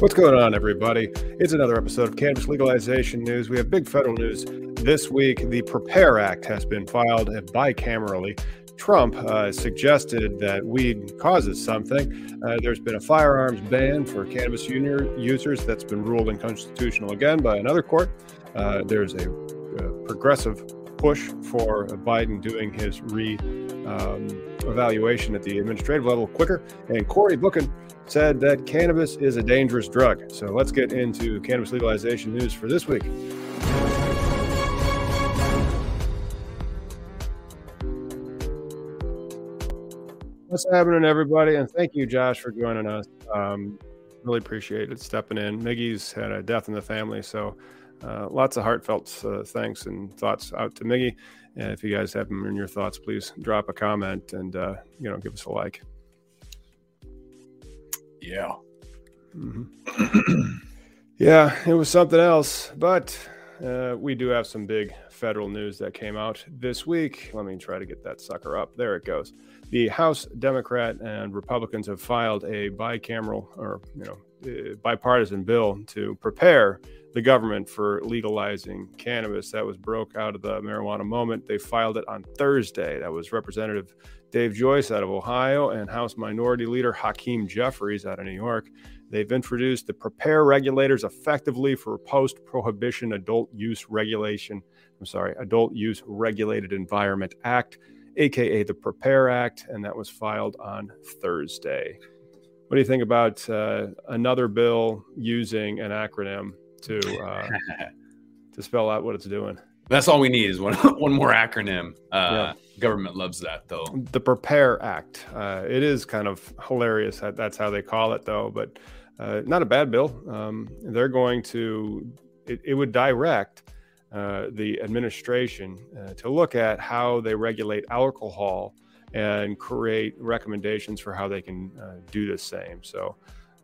What's going on, everybody? It's another episode of Cannabis Legalization News. We have big federal news this week. The Prepare Act has been filed bicamerally. Trump uh, suggested that weed causes something. Uh, there's been a firearms ban for cannabis users that's been ruled unconstitutional again by another court. Uh, there's a, a, progressive push for Biden doing his re um, evaluation at the administrative level quicker. And Cory Booker said that cannabis is a dangerous drug. So let's get into cannabis legalization news for this week. What's happening, everybody? And thank you, Josh, for joining us. Um, really appreciate it stepping in. Miggy's had a death in the family, so uh, lots of heartfelt uh, thanks and thoughts out to Miggy. And if you guys have them in your thoughts, please drop a comment and uh, you know give us a like. Yeah. Mm-hmm. yeah, it was something else, but uh, we do have some big federal news that came out this week. Let me try to get that sucker up. There it goes. The House Democrat and Republicans have filed a bicameral or you know Uh, bipartisan bill to prepare the government for legalizing cannabis. That was broke out of the marijuana moment. They filed it on Thursday. That was Representative Dave Joyce out of Ohio and House Minority Leader Hakeem Jeffries out of New York. They've introduced the Prepare Regulators effectively for Post Prohibition Adult Use Regulation. I'm sorry, Adult Use Regulated Environment Act, aka the Prepare Act, and that was filed on Thursday. What do you think about uh, another bill using an acronym to uh, to spell out what it's doing. That's all we need is one one more acronym. Uh, yeah. Government loves that though. The Prepare Act. Uh, it is kind of hilarious that that's how they call it though, but uh, not a bad bill. Um, they're going to it, it would direct uh, the administration uh, to look at how they regulate alcohol and create recommendations for how they can uh, do the same. So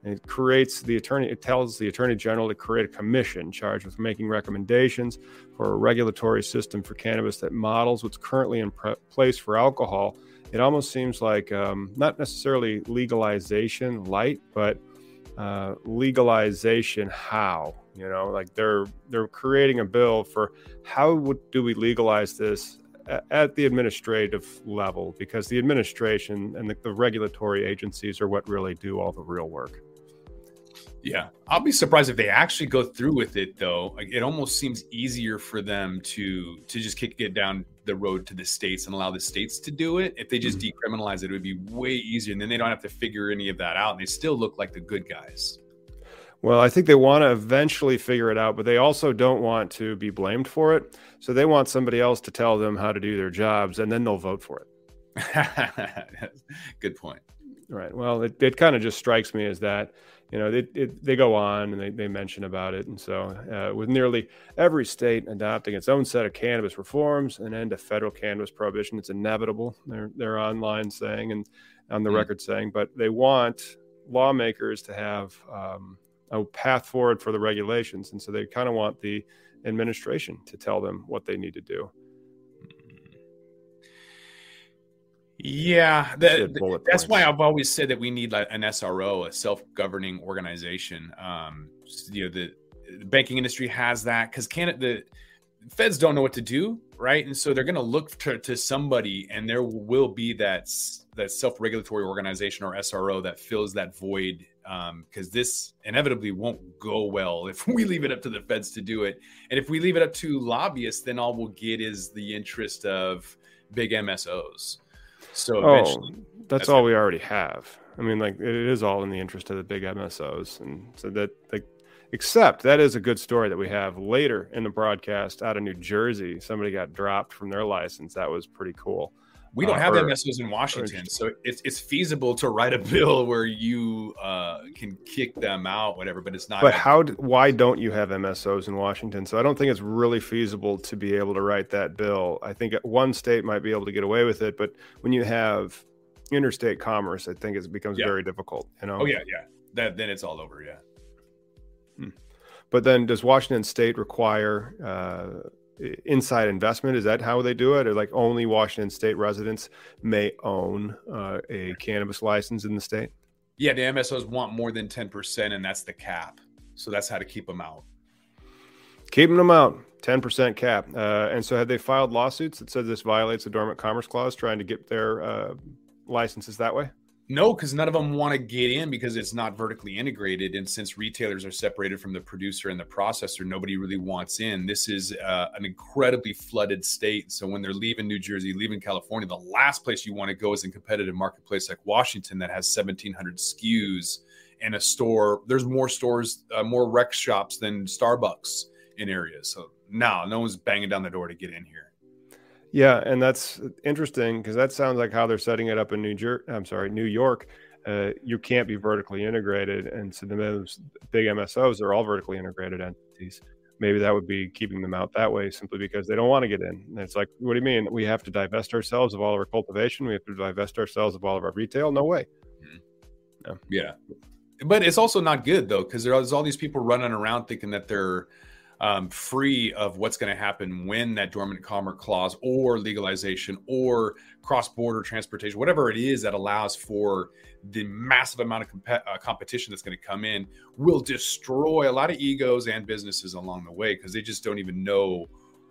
it creates the attorney, it tells the attorney general to create a commission charged with making recommendations for a regulatory system for cannabis that models what's currently in pre- place for alcohol. It almost seems like um, not necessarily legalization light, but uh, legalization how you know like they're they're creating a bill for how would, do we legalize this at the administrative level because the administration and the, the regulatory agencies are what really do all the real work yeah, I'll be surprised if they actually go through with it though. Like it almost seems easier for them to to just kick it down the road to the states and allow the states to do it. If they just mm-hmm. decriminalize it, it would be way easier, and then they don't have to figure any of that out, and they still look like the good guys. Well, I think they want to eventually figure it out, but they also don't want to be blamed for it. So they want somebody else to tell them how to do their jobs, and then they'll vote for it. Good point. Right. Well, it, it kind of just strikes me as that you know, they, it, they go on and they, they mention about it. And so, uh, with nearly every state adopting its own set of cannabis reforms and end to federal cannabis prohibition, it's inevitable. They're, they're online saying and on the mm-hmm. record saying, but they want lawmakers to have um, a path forward for the regulations. And so they kind of want the administration to tell them what they need to do. Yeah, that, that's why I've always said that we need like an SRO, a self-governing organization. Um, you know, the, the banking industry has that because can the feds don't know what to do, right? And so they're going to look to, to somebody, and there will be that that self-regulatory organization or SRO that fills that void because um, this inevitably won't go well if we leave it up to the feds to do it. And if we leave it up to lobbyists, then all we'll get is the interest of big MSOs. So oh, that's, that's all we already have. I mean, like it is all in the interest of the big MSOs, and so that like, except that is a good story that we have later in the broadcast out of New Jersey. Somebody got dropped from their license. That was pretty cool. We don't uh, have or, MSOs in Washington, so it's it's feasible to write a bill where you uh, can kick them out, whatever. But it's not. But how? Why don't you have MSOs in Washington? So I don't think it's really feasible to be able to write that bill. I think one state might be able to get away with it, but when you have interstate commerce, I think it becomes yeah. very difficult. You know? Oh yeah, yeah. That then it's all over. Yeah. Hmm. But then, does Washington State require? Uh, inside investment? Is that how they do it, or like only Washington State residents may own uh, a cannabis license in the state? Yeah, the MSOs want more than 10%, and that's the cap. So that's how to keep them out. Keeping them out, 10% cap. Uh, and so have they filed lawsuits that said this violates the Dormant Commerce Clause, trying to get their uh, licenses that way? No, because none of them want to get in because it's not vertically integrated. And since retailers are separated from the producer and the processor, nobody really wants in. This is uh, an incredibly flooded state. So when they're leaving New Jersey, leaving California, the last place you want to go is in competitive marketplace like Washington that has 1,700 SKUs and a store. There's more stores, uh, more rec shops than Starbucks in areas. So now no one's banging down the door to get in here. Yeah, and that's interesting because that sounds like how they're setting it up in New Jersey. I'm sorry, New York. Uh, you can't be vertically integrated, and so the big MSOs are all vertically integrated entities. Maybe that would be keeping them out that way, simply because they don't want to get in. And it's like, what do you mean? We have to divest ourselves of all of our cultivation. We have to divest ourselves of all of our retail. No way. Mm-hmm. No. Yeah, but it's also not good though, because there's all these people running around thinking that they're um, free of what's going to happen when that dormant commerce clause or legalization or cross-border transportation, whatever it is that allows for the massive amount of comp- uh, competition that's going to come in, will destroy a lot of egos and businesses along the way because they just don't even know.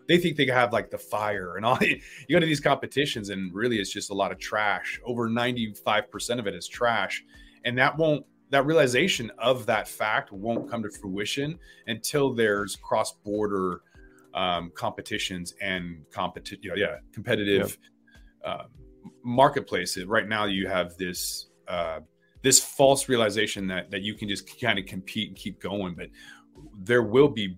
They think they have like the fire and all. You go to these competitions, and really, it's just a lot of trash. Over ninety-five percent of it is trash, and that won't that realization of that fact won't come to fruition until there's cross-border um, competitions and competition, you know, yeah, competitive uh, marketplaces. Right now, you have this uh, this false realization that that you can just kind of compete and keep going, but there will be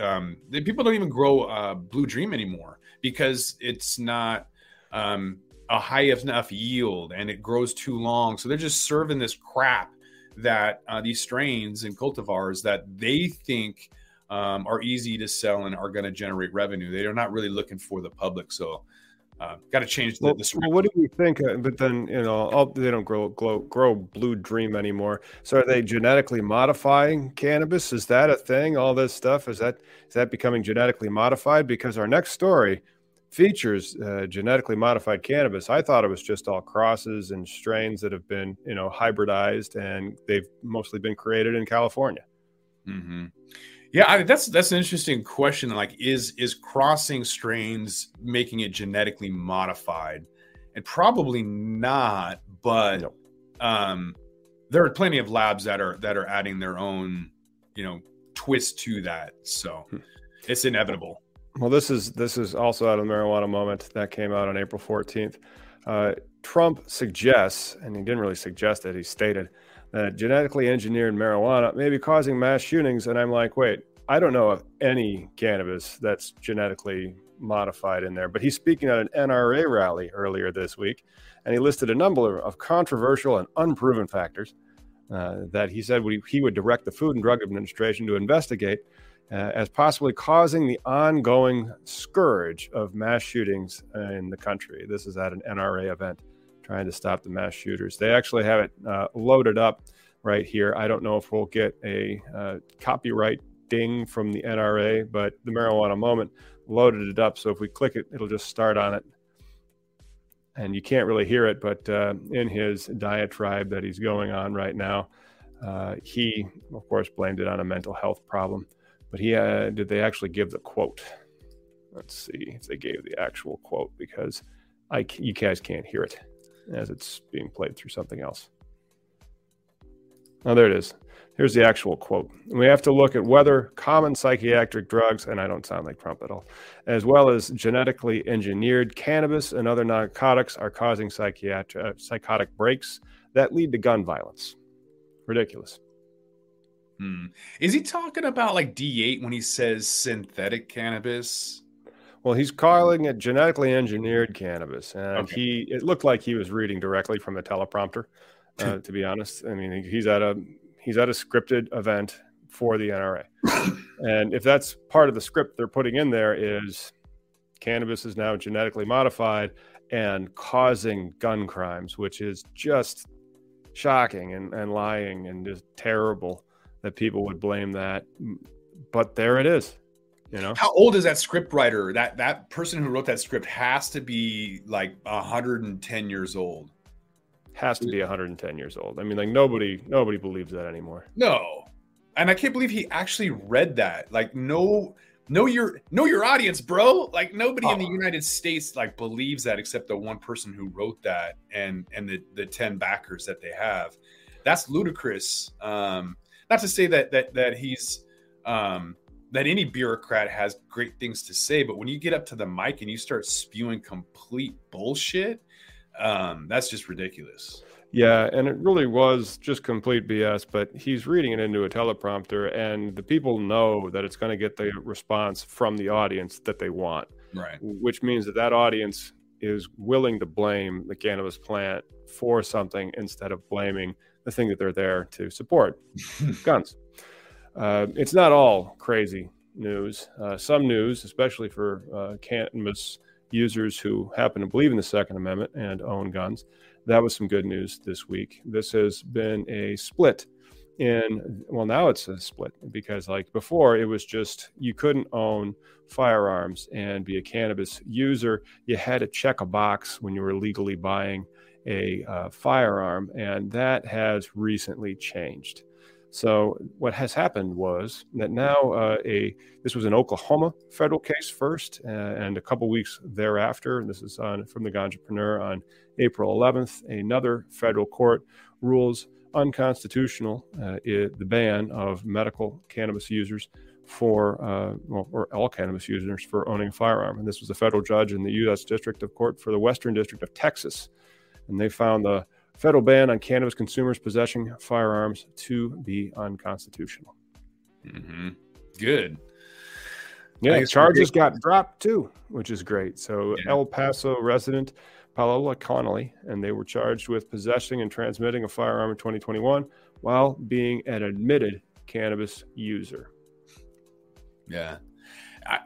um, people don't even grow uh, Blue Dream anymore because it's not um, a high enough yield and it grows too long. So they're just serving this crap that uh, these strains and cultivars that they think um, are easy to sell and are going to generate revenue. They are not really looking for the public. So, uh, got to change the, well, the well, what do you think? Uh, but then you know, they don't grow, grow grow blue dream anymore. So are they genetically modifying cannabis? Is that a thing? All this stuff is that is that becoming genetically modified? Because our next story features uh, genetically modified cannabis. I thought it was just all crosses and strains that have been, you know, hybridized, and they've mostly been created in California. Mm-hmm. Yeah, I, that's that's an interesting question. Like, is is crossing strains making it genetically modified? And probably not, but no. um, there are plenty of labs that are that are adding their own, you know, twist to that. So hmm. it's inevitable. Well, this is this is also out of the marijuana moment that came out on April 14th. Uh, Trump suggests, and he didn't really suggest it, he stated that genetically engineered marijuana may be causing mass shootings. And I'm like, wait, I don't know of any cannabis that's genetically modified in there. But he's speaking at an NRA rally earlier this week, and he listed a number of controversial and unproven factors uh, that he said he would direct the Food and Drug Administration to investigate uh, as possibly causing the ongoing scourge of mass shootings in the country. This is at an NRA event trying to stop the mass shooters. They actually have it uh, loaded up right here. I don't know if we'll get a uh, copyright ding from the NRA, but the marijuana moment loaded it up. So if we click it, it'll just start on it. And you can't really hear it, but uh, in his diatribe that he's going on right now, uh, he, of course, blamed it on a mental health problem. But he uh, did they actually give the quote? Let's see if they gave the actual quote because I you guys can't hear it as it's being played through something else. Oh, there it is. Here's the actual quote. We have to look at whether common psychiatric drugs, and I don't sound like Trump at all, as well as genetically engineered cannabis and other narcotics are causing psychiatric, uh, psychotic breaks that lead to gun violence. Ridiculous. Hmm. Is he talking about like D8 when he says synthetic cannabis? Well, he's calling it genetically engineered cannabis, and okay. he it looked like he was reading directly from a teleprompter. Uh, to be honest, I mean he's at a he's at a scripted event for the NRA, and if that's part of the script they're putting in there is cannabis is now genetically modified and causing gun crimes, which is just shocking and, and lying and just terrible that people would blame that. But there it is. You know, how old is that script writer? That that person who wrote that script has to be like 110 years old. has to be 110 years old. I mean, like nobody nobody believes that anymore. No, and I can't believe he actually read that. Like, no, know your know your audience, bro. Like nobody oh. in the oh. United States like believes that except the one person who wrote that and and the the 10 backers that they have. That's ludicrous. Um, not to say that that that he's um that any bureaucrat has great things to say, but when you get up to the mic and you start spewing complete bullshit, um, that's just ridiculous. Yeah, and it really was just complete BS, but he's reading it into a teleprompter, and the people know that it's going to get the response from the audience that they want. Right. Which means that that audience is willing to blame the cannabis plant for something instead of blaming the thing that they're there to support guns. Uh, it's not all crazy news. Uh, some news, especially for uh, cannabis users who happen to believe in the Second Amendment and own guns, that was some good news this week. This has been a split in, well, now it's a split because, like before, it was just you couldn't own firearms and be a cannabis user. You had to check a box when you were legally buying a uh, firearm, and that has recently changed. So what has happened was that now uh, a this was an Oklahoma federal case first, uh, and a couple weeks thereafter, and this is on from the Ganjapreneur on April 11th, another federal court rules unconstitutional uh, it, the ban of medical cannabis users for uh, well, or all cannabis users for owning a firearm. And this was a federal judge in the U.S. District of Court for the Western District of Texas, and they found the federal ban on cannabis consumers possessing firearms to be unconstitutional. Mm-hmm. Good. Yeah, charges got dropped too, which is great. So yeah. El Paso resident Paola Connelly, and they were charged with possessing and transmitting a firearm in 2021 while being an admitted cannabis user. Yeah.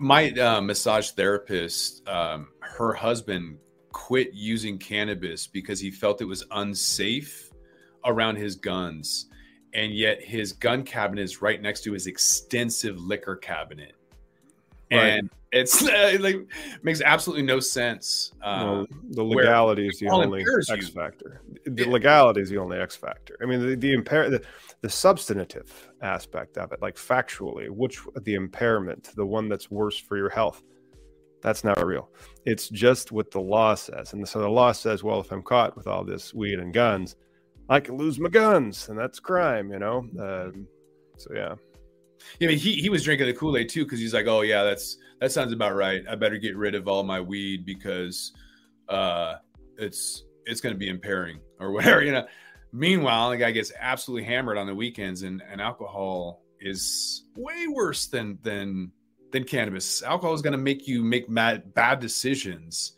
My uh, massage therapist, um, her husband quit using cannabis because he felt it was unsafe around his guns. And yet his gun cabinet is right next to his extensive liquor cabinet. Right. And it's uh, like makes absolutely no sense. Um, well, the legality is the only X factor. The legality is the only X factor. I mean, the, the impair the, the substantive aspect of it, like factually, which the impairment, the one that's worse for your health, that's not real. It's just what the law says. And so the law says, well, if I'm caught with all this weed and guns, I can lose my guns, and that's crime, you know. Um, so yeah. Yeah, I mean, he he was drinking the Kool Aid too because he's like, oh yeah, that's that sounds about right. I better get rid of all my weed because uh, it's it's going to be impairing or whatever, you know. Meanwhile, the guy gets absolutely hammered on the weekends, and and alcohol is way worse than than than cannabis. Alcohol is going to make you make mad, bad decisions.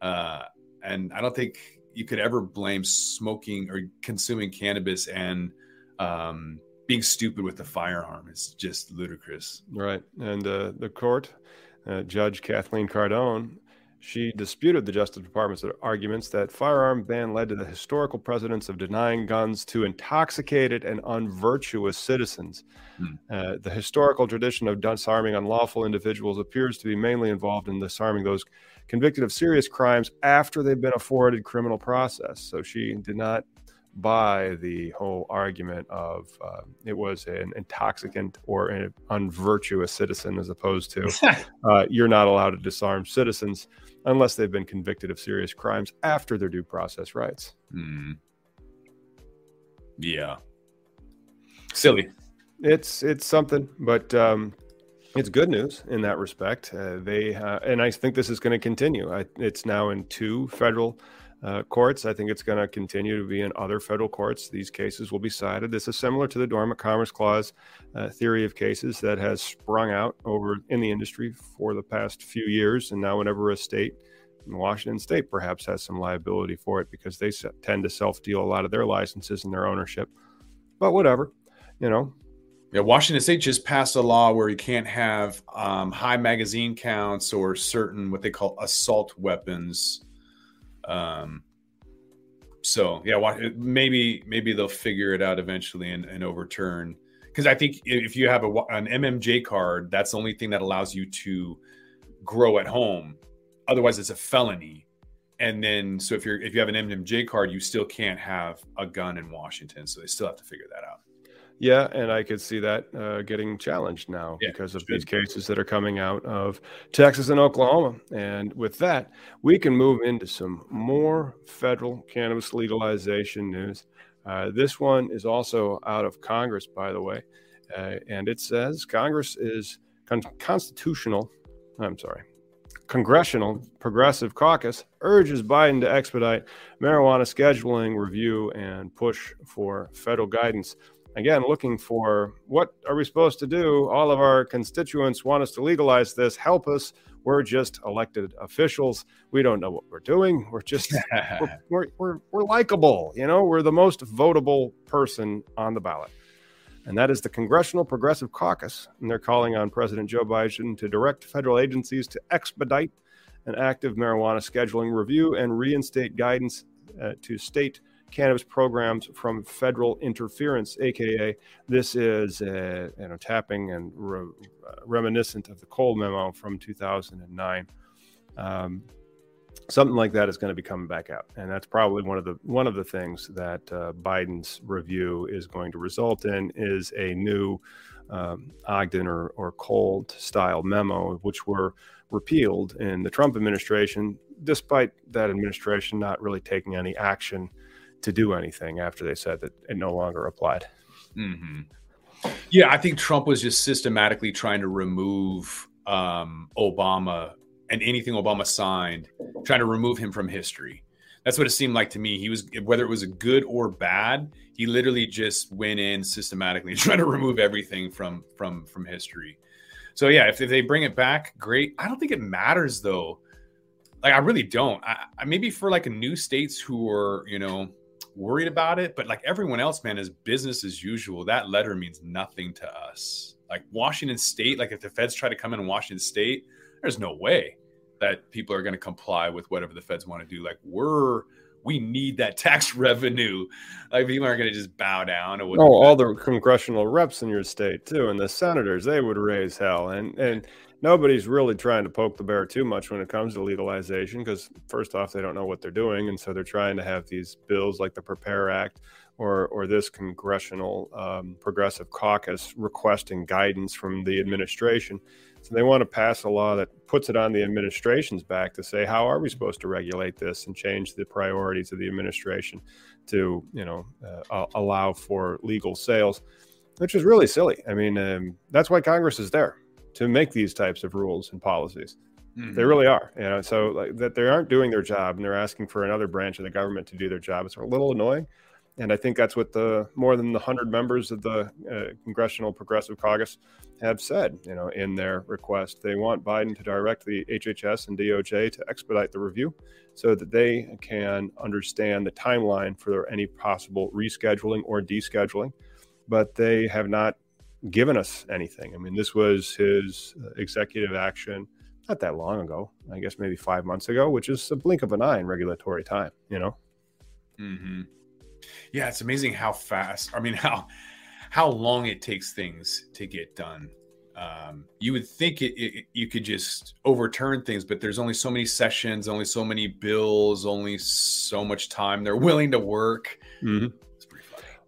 Uh, and I don't think you could ever blame smoking or consuming cannabis and um, being stupid with a firearm. It's just ludicrous. Right. And uh, the court, uh, Judge Kathleen Cardone, she disputed the Justice Department's arguments that firearm ban led to the historical precedence of denying guns to intoxicated and unvirtuous citizens. Hmm. Uh, the historical tradition of disarming unlawful individuals appears to be mainly involved in disarming those convicted of serious crimes after they've been afforded criminal process. So she did not buy the whole argument of uh, it was an intoxicant or an unvirtuous citizen as opposed to uh, you're not allowed to disarm citizens unless they've been convicted of serious crimes after their due process rights. Mm. Yeah. Silly. It's it's something, but um, it's good news in that respect. Uh, they uh, and I think this is going to continue. I, it's now in two federal uh, courts. I think it's going to continue to be in other federal courts. These cases will be cited. This is similar to the Dormant Commerce Clause uh, theory of cases that has sprung out over in the industry for the past few years. And now, whenever a state, Washington State, perhaps has some liability for it because they tend to self deal a lot of their licenses and their ownership. But whatever, you know. Yeah, Washington State just passed a law where you can't have um, high magazine counts or certain what they call assault weapons um, so yeah, maybe maybe they'll figure it out eventually and, and overturn. Because I think if you have a, an MMJ card, that's the only thing that allows you to grow at home. Otherwise, it's a felony. and then so if you're if you have an MMJ card, you still can't have a gun in Washington. So they still have to figure that out. Yeah, and I could see that uh, getting challenged now yeah, because of these cases that are coming out of Texas and Oklahoma. And with that, we can move into some more federal cannabis legalization news. Uh, this one is also out of Congress, by the way, uh, and it says Congress is con- constitutional. I'm sorry, Congressional Progressive Caucus urges Biden to expedite marijuana scheduling review and push for federal guidance. Again, looking for what are we supposed to do? All of our constituents want us to legalize this. Help us. We're just elected officials. We don't know what we're doing. We're just we're, we're, we're, we're likable. You know, we're the most votable person on the ballot and that is the Congressional Progressive Caucus. And they're calling on President Joe Biden to direct federal agencies to expedite an active marijuana scheduling review and reinstate guidance uh, to state cannabis programs from federal interference, aka this is you know tapping and re- uh, reminiscent of the Cole memo from 2009. Um, something like that is going to be coming back out, and that's probably one of the one of the things that uh, Biden's review is going to result in is a new um, Ogden or, or Cole style memo, which were repealed in the Trump administration, despite that administration not really taking any action to do anything after they said that it no longer applied. Mm-hmm. Yeah, I think Trump was just systematically trying to remove um, Obama and anything Obama signed, trying to remove him from history. That's what it seemed like to me. He was whether it was good or bad, he literally just went in systematically trying to remove everything from from from history. So yeah, if, if they bring it back, great. I don't think it matters though. Like I really don't. I, I maybe for like new states who are you know worried about it, but like everyone else, man, is business as usual. That letter means nothing to us. Like Washington State, like if the feds try to come in Washington State, there's no way that people are going to comply with whatever the feds want to do. Like we're we need that tax revenue. Like people aren't going to just bow down. Oh, all the congressional reps in your state too, and the senators they would raise hell. And and nobody's really trying to poke the bear too much when it comes to legalization because first off they don't know what they're doing, and so they're trying to have these bills like the Prepare Act or or this congressional um, progressive caucus requesting guidance from the administration. So they want to pass a law that puts it on the administration's back to say, how are we supposed to regulate this and change the priorities of the administration to, you know, uh, allow for legal sales, which is really silly. I mean, um, that's why Congress is there to make these types of rules and policies. Mm-hmm. They really are, you know. So like, that they aren't doing their job and they're asking for another branch of the government to do their job. It's a little annoying and I think that's what the more than the hundred members of the uh, Congressional Progressive Caucus have said. You know, in their request, they want Biden to direct the HHS and DOJ to expedite the review, so that they can understand the timeline for any possible rescheduling or descheduling. But they have not given us anything. I mean, this was his uh, executive action not that long ago. I guess maybe five months ago, which is a blink of an eye in regulatory time. You know. Hmm. Yeah, it's amazing how fast. I mean, how how long it takes things to get done. Um, you would think it, it, you could just overturn things, but there's only so many sessions, only so many bills, only so much time they're willing to work. Mm-hmm.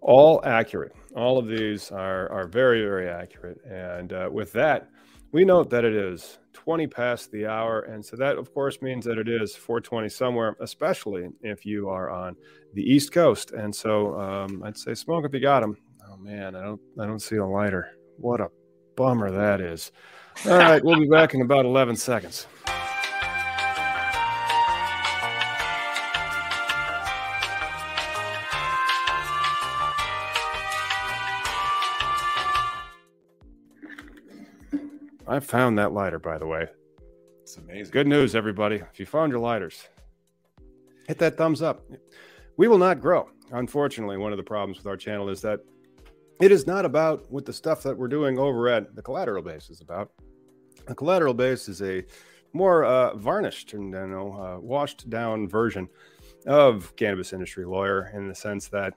All accurate. All of these are are very very accurate. And uh, with that, we note that it is 20 past the hour. And so that, of course, means that it is 420 somewhere, especially if you are on the East Coast. And so um, I'd say smoke if you got them. Oh, man, I don't, I don't see a lighter. What a bummer that is. All right, we'll be back in about 11 seconds. I found that lighter, by the way. It's amazing. Good news, everybody. If you found your lighters, hit that thumbs up. We will not grow. Unfortunately, one of the problems with our channel is that it is not about what the stuff that we're doing over at the collateral base is about. The collateral base is a more uh, varnished and you know uh, washed down version of cannabis industry lawyer in the sense that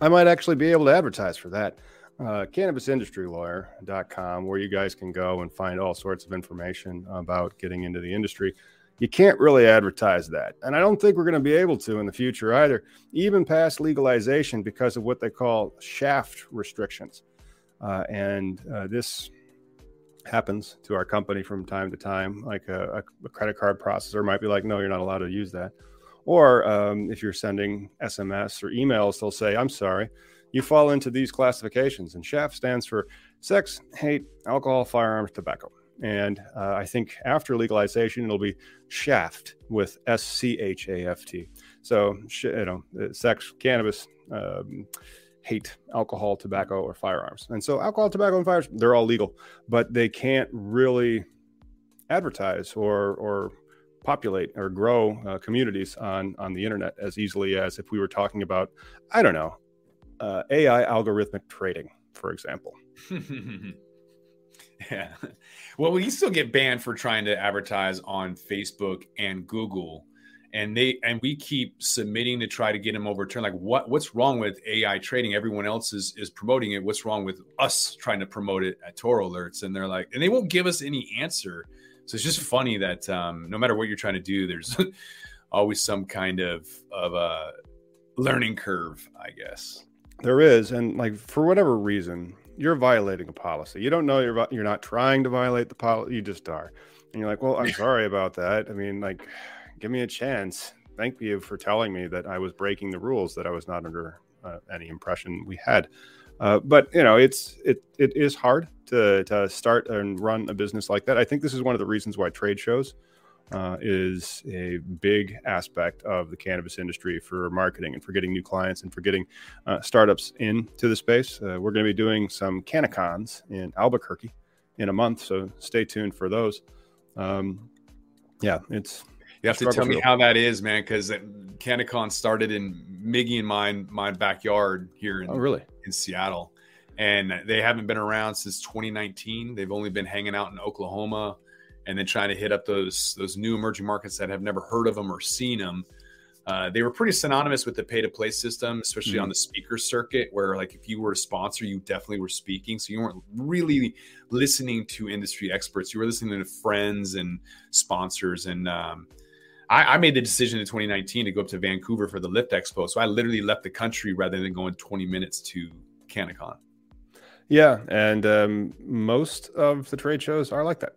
I might actually be able to advertise for that uh, cannabisindustrylawyer.com, where you guys can go and find all sorts of information about getting into the industry. You can't really advertise that. And I don't think we're going to be able to in the future either, even past legalization because of what they call shaft restrictions. Uh, and uh, this happens to our company from time to time. Like a, a, credit card processor might be like, no, you're not allowed to use that. Or um, if you're sending SMS or emails, they'll say, I'm sorry, you fall into these classifications. And SHAFT stands for sex, hate, alcohol, firearms, tobacco. And uh, I think after legalization, it'll be SHAFT with S C H A F T. So, you know, uh, sex, cannabis, um, hate, alcohol, tobacco, or firearms. And so, alcohol, tobacco, and firearms, they're all legal, but they can't really advertise or, or populate or grow uh, communities on on the internet as easily as if we were talking about I don't know uh, AI algorithmic trading, for example. yeah. Well, we still get banned for trying to advertise on Facebook and Google. And they and we keep submitting to try to get them overturned. Like, what what's wrong with AI trading? Everyone else is is promoting it. What's wrong with us trying to promote it at Toro Alerts? And they're like, and they won't give us any answer. So it's just funny that um, no matter what you're trying to do, there's always some kind of of a learning curve, I guess. There is, and like for whatever reason, you're violating a policy. You don't know you're you're not trying to violate the policy. You just are, and you're like, well, I'm sorry about that. I mean, like, give me a chance. Thank you for telling me that I was breaking the rules that I was not under uh, any impression we had. Uh, but you know, it's it it is hard to to start and run a business like that. I think this is one of the reasons why trade shows uh, is a big aspect of the cannabis industry for marketing and for getting new clients and for getting uh, startups into the space. Uh, we're going to be doing some CannaCons in Albuquerque in a month, so stay tuned for those. Um, yeah, it's you have to tell me how that is, man, because CannaCon started in Miggy and mine my backyard here in, oh, really? in Seattle, and they haven't been around since 2019. They've only been hanging out in Oklahoma and then trying to hit up those those new emerging markets that have never heard of them or seen them. Uh, they were pretty synonymous with the pay to play system, especially mm-hmm. on the speaker circuit, where like if you were a sponsor, you definitely were speaking. So you weren't really listening to industry experts; you were listening to friends and sponsors. And um, I, I, made the decision in 2019 to go up to Vancouver for the Lift Expo. So I literally left the country rather than going 20 minutes to CannaCon. Yeah, and um, most of the trade shows are like that.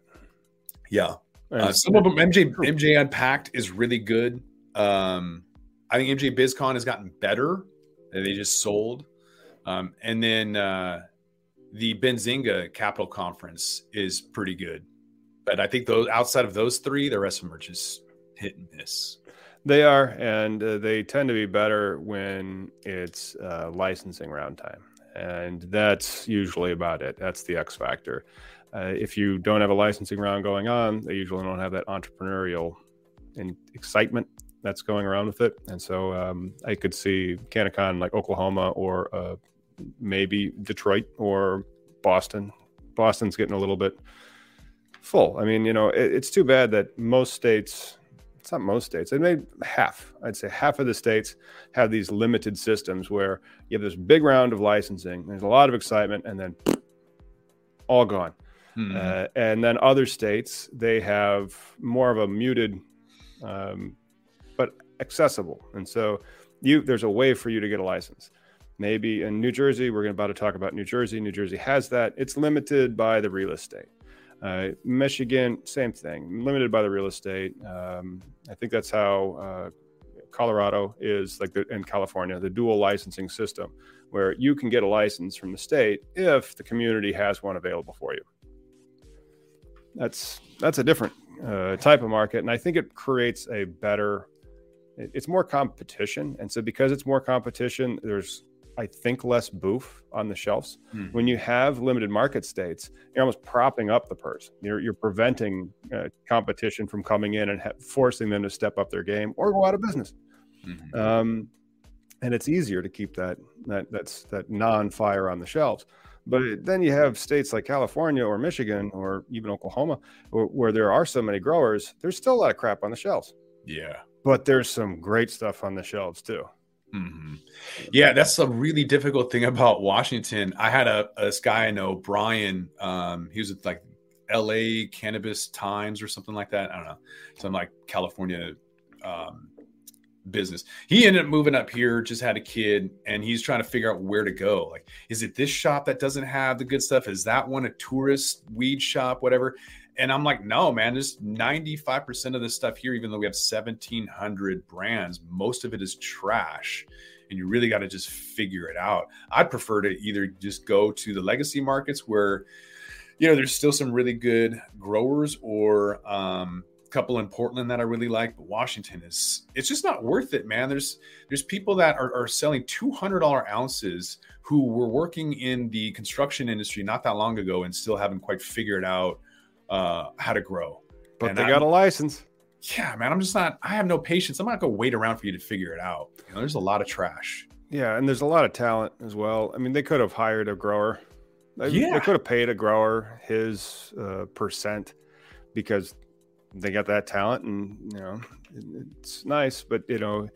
Yeah. Uh, some of them, MJ MJ Unpacked is really good. Um, I think MJ BizCon has gotten better. They just sold. Um, and then uh, the Benzinga Capital Conference is pretty good. But I think those outside of those three, the rest of them are just hit and miss. They are, and uh, they tend to be better when it's uh, licensing round time. And that's usually about it. That's the X factor. Uh, if you don't have a licensing round going on, they usually don't have that entrepreneurial and excitement that's going around with it. And so um, I could see CannaCon like Oklahoma or uh, maybe Detroit or Boston. Boston's getting a little bit full. I mean, you know, it, it's too bad that most states, it's not most states, it may half, I'd say half of the states have these limited systems where you have this big round of licensing, there's a lot of excitement, and then all gone. Hmm. Uh, and then other states, they have more of a muted, um, but accessible. And so you there's a way for you to get a license. Maybe in New Jersey, we're about to talk about New Jersey. New Jersey has that. It's limited by the real estate. Uh, Michigan, same thing, limited by the real estate. Um, I think that's how uh, Colorado is like the, in California, the dual licensing system, where you can get a license from the state if the community has one available for you that's that's a different uh, type of market, and I think it creates a better. It's more competition, and so because it's more competition, there's I think less boof on the shelves. Hmm. When you have limited market states, you're almost propping up the purse. You're, you're preventing uh, competition from coming in and ha- forcing them to step up their game or go out of business. Mm-hmm. Um, and it's easier to keep that that that's that non-fire on the shelves. But then you have states like California or Michigan or even Oklahoma where, where, there are so many growers, there's still a lot of crap on the shelves. Yeah. But there's some great stuff on the shelves too. Mm-hmm. Yeah, that's a really difficult thing about Washington. I had a, this guy I know, Brian. Um, he was at like LA Cannabis Times or something like that. I don't know. Some like California um, business. He ended up moving up here, just had a kid, and he's trying to figure out where to go. Like, is it this shop that doesn't have the good stuff? Is that one a tourist weed shop, whatever? And I'm like, no, man, there's 95% of this stuff here, even though we have 1,700 brands, most of it is trash. And you really got to just figure it out. I'd prefer to either just go to the legacy markets where, you know, there's still some really good growers or, um, couple in Portland that I really like, but Washington is it's just not worth it, man. There's there's people that are, are selling two hundred dollar ounces who were working in the construction industry not that long ago and still haven't quite figured out uh, how to grow. But and they I'm, got a license. Yeah, man. I'm just not. I have no patience. I'm not gonna wait around for you to figure it out. You know, there's a lot of trash. Yeah, and there's a lot of talent as well. I mean, they could have hired a grower. They, Yeah. they could have paid a grower his uh, percent because they got that talent, and you know, it's nice. But you know,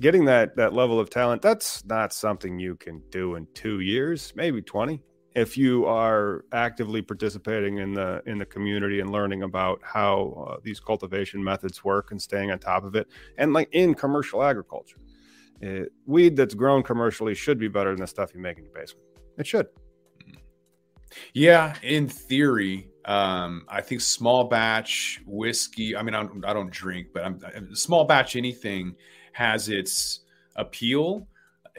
getting that that level of talent, that's not something you can do in two years, maybe twenty. If you are actively participating in the in the community and learning about how uh, these cultivation methods work and staying on top of it, and like in commercial agriculture, uh, weed that's grown commercially should be better than the stuff you make in your basement. It should. Yeah, in theory, um, I think small batch whiskey. I mean, I don't, I don't drink, but I'm, small batch anything has its appeal.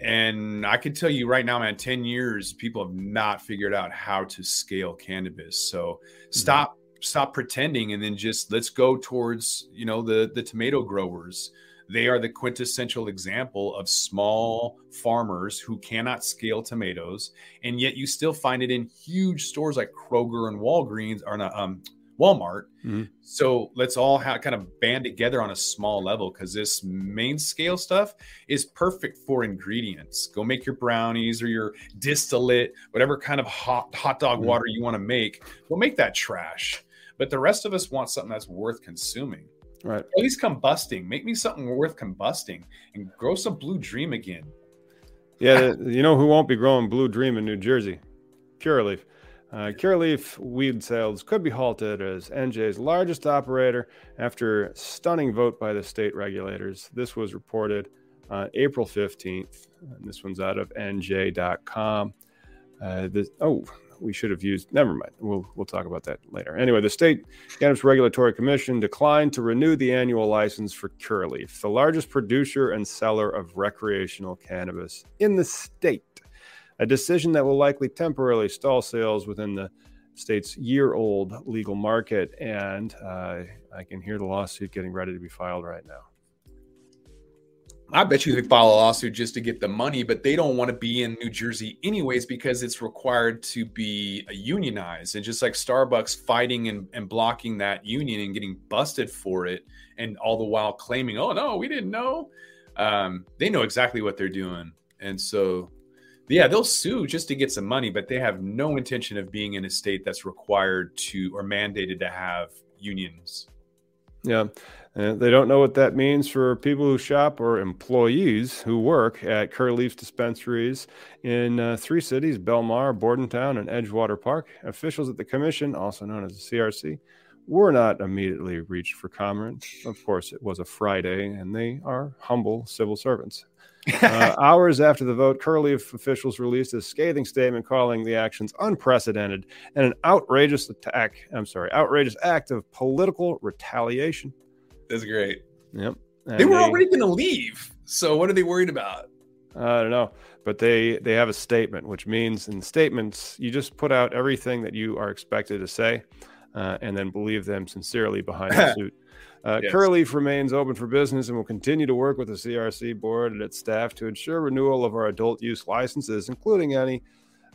And I can tell you right now, man, 10 years, people have not figured out how to scale cannabis. So stop, stop pretending and then just let's go towards, you know, the the tomato growers. They are the quintessential example of small farmers who cannot scale tomatoes and yet you still find it in huge stores like Kroger and Walgreens or not, um, Walmart. Mhm. So let's all ha- kind of band together on a small level because this main scale stuff is perfect for ingredients. Go make your brownies or your distillate, whatever kind of hot hot dog Mhm. water you want to make. Go make that trash. But the rest of us want something that's worth consuming. Right. At least combusting. Make me something worth combusting and grow some blue dream again. Yeah, you know who won't be growing Blue Dream in New Jersey? Curaleaf. Uh, Curaleaf weed sales could be halted as NJ's largest operator after stunning vote by the state regulators. This was reported on April 15th. And this one's out of NJ.com. Uh, this, oh, we should have used. Never mind. We'll we'll talk about that later. Anyway, the state cannabis regulatory commission declined to renew the annual license for Curaleaf, the largest producer and seller of recreational cannabis in the state. A decision that will likely temporarily stall sales within the state's year-old legal market, and uh, I can hear the lawsuit getting ready to be filed right now. I bet you they file a lawsuit just to get the money, but they don't want to be in New Jersey anyways because it's required to be unionized. And just like Starbucks fighting and, and blocking that union and getting busted for it, and all the while claiming, oh, no, we didn't know. Um, they know exactly what they're doing. And so, yeah, they'll sue just to get some money, but they have no intention of being in a state that's required to or mandated to have unions. Yeah. Uh, they don't know what that means for people who shop or employees who work at Curaleaf's dispensaries in uh, three cities Belmar, Bordentown, and Edgewater Park. Officials at the commission, also known as the CRC, were not immediately reached for comment. Of course, it was a Friday, and they are humble civil servants. Uh, hours after the vote, Curaleaf officials released a scathing statement calling the actions unprecedented and an outrageous attack. I'm sorry, outrageous act of political retaliation. That's great. Yep. They And were already going to leave. So, what are they worried about? I don't know, but they they have a statement, which means in statements you just put out everything that you are expected to say, uh, and then believe them sincerely behind the suit. Uh, Yes. Curaleaf remains open for business and will continue to work with the CRC board and its staff to ensure renewal of our adult use licenses, including any,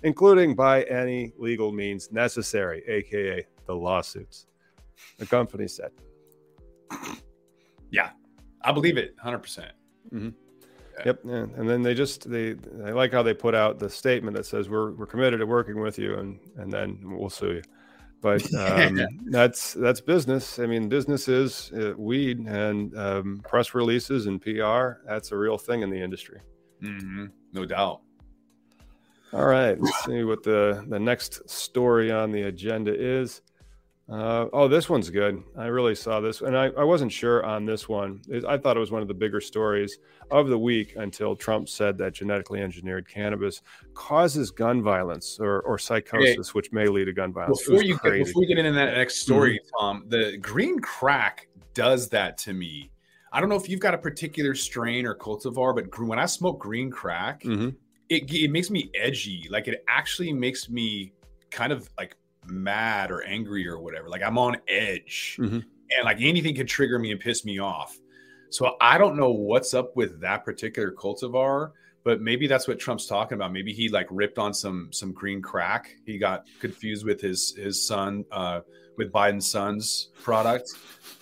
including by any legal means necessary, aka the lawsuits. The company said. I believe it 100%. Yep, and, and then they just they I like how they put out the statement that says we're we're committed to working with you, and and then we'll sue you. But um, that's that's business. I mean, business is uh, weed and um, press releases and PR. That's a real thing in the industry. hmm No doubt. All right, let's see what the the next story on the agenda is. Uh, oh, this one's good. I really saw this, and I, I wasn't sure on this one. I thought it was one of the bigger stories of the week until Trump said that genetically engineered cannabis causes gun violence or, or psychosis, which may lead to gun violence. Before you get, before we get into that next story, mm-hmm. Tom, the green crack does that to me. I don't know if you've got a particular strain or cultivar, but when I smoke green crack, mm-hmm. it, it makes me edgy. Like it actually makes me kind of like mad or angry or whatever. Like I'm on edge mm-hmm. and like anything could trigger me and piss me off. So I don't know what's up with that particular cultivar, but maybe that's what Trump's talking about. Maybe he like ripped on some some green crack. He got confused with his his son uh with Biden's son's product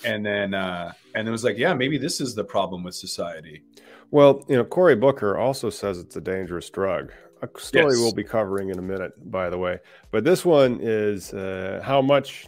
and then uh and it was like, yeah, maybe this is the problem with society. Well, you know, Cory Booker also says it's a dangerous drug a story yes. we'll be covering in a minute, by the way. But this one is uh, how much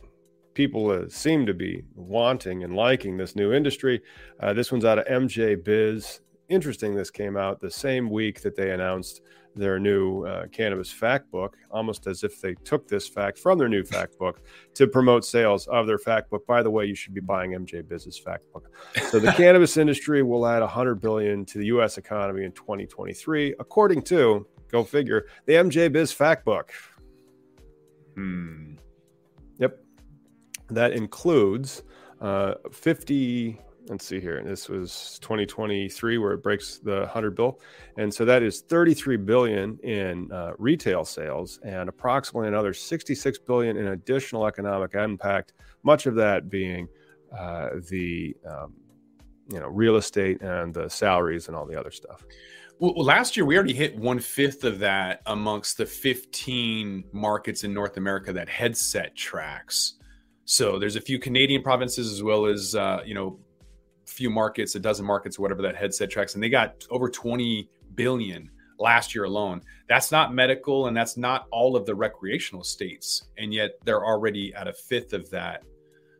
people uh, seem to be wanting and liking this new industry. Uh, this one's out of MJ Biz. Interesting, this came out the same week that they announced their new uh, cannabis fact book, almost as if they took this fact from their new fact book to promote sales of their fact book. By the way, you should be buying MJ Biz's fact book. So the cannabis industry will add 100 billion to the U.S. economy in 2023, according to Go figure. The MJ Biz Fact Book. Hmm. Yep. That includes uh, 50. Let's see here. This was 2023 where it breaks the 100 bill. And so that is 33 billion in uh, retail sales and approximately another 66 billion in additional economic impact, much of that being uh, the um, you know real estate and the salaries and all the other stuff. Well, last year we already hit one fifth of that amongst the 15 markets in North America that headset tracks. So there's a few Canadian provinces as well as uh, you know few markets, a dozen markets, whatever that headset tracks, and they got over 20 billion last year alone. That's not medical, and that's not all of the recreational states, and yet they're already at a fifth of that.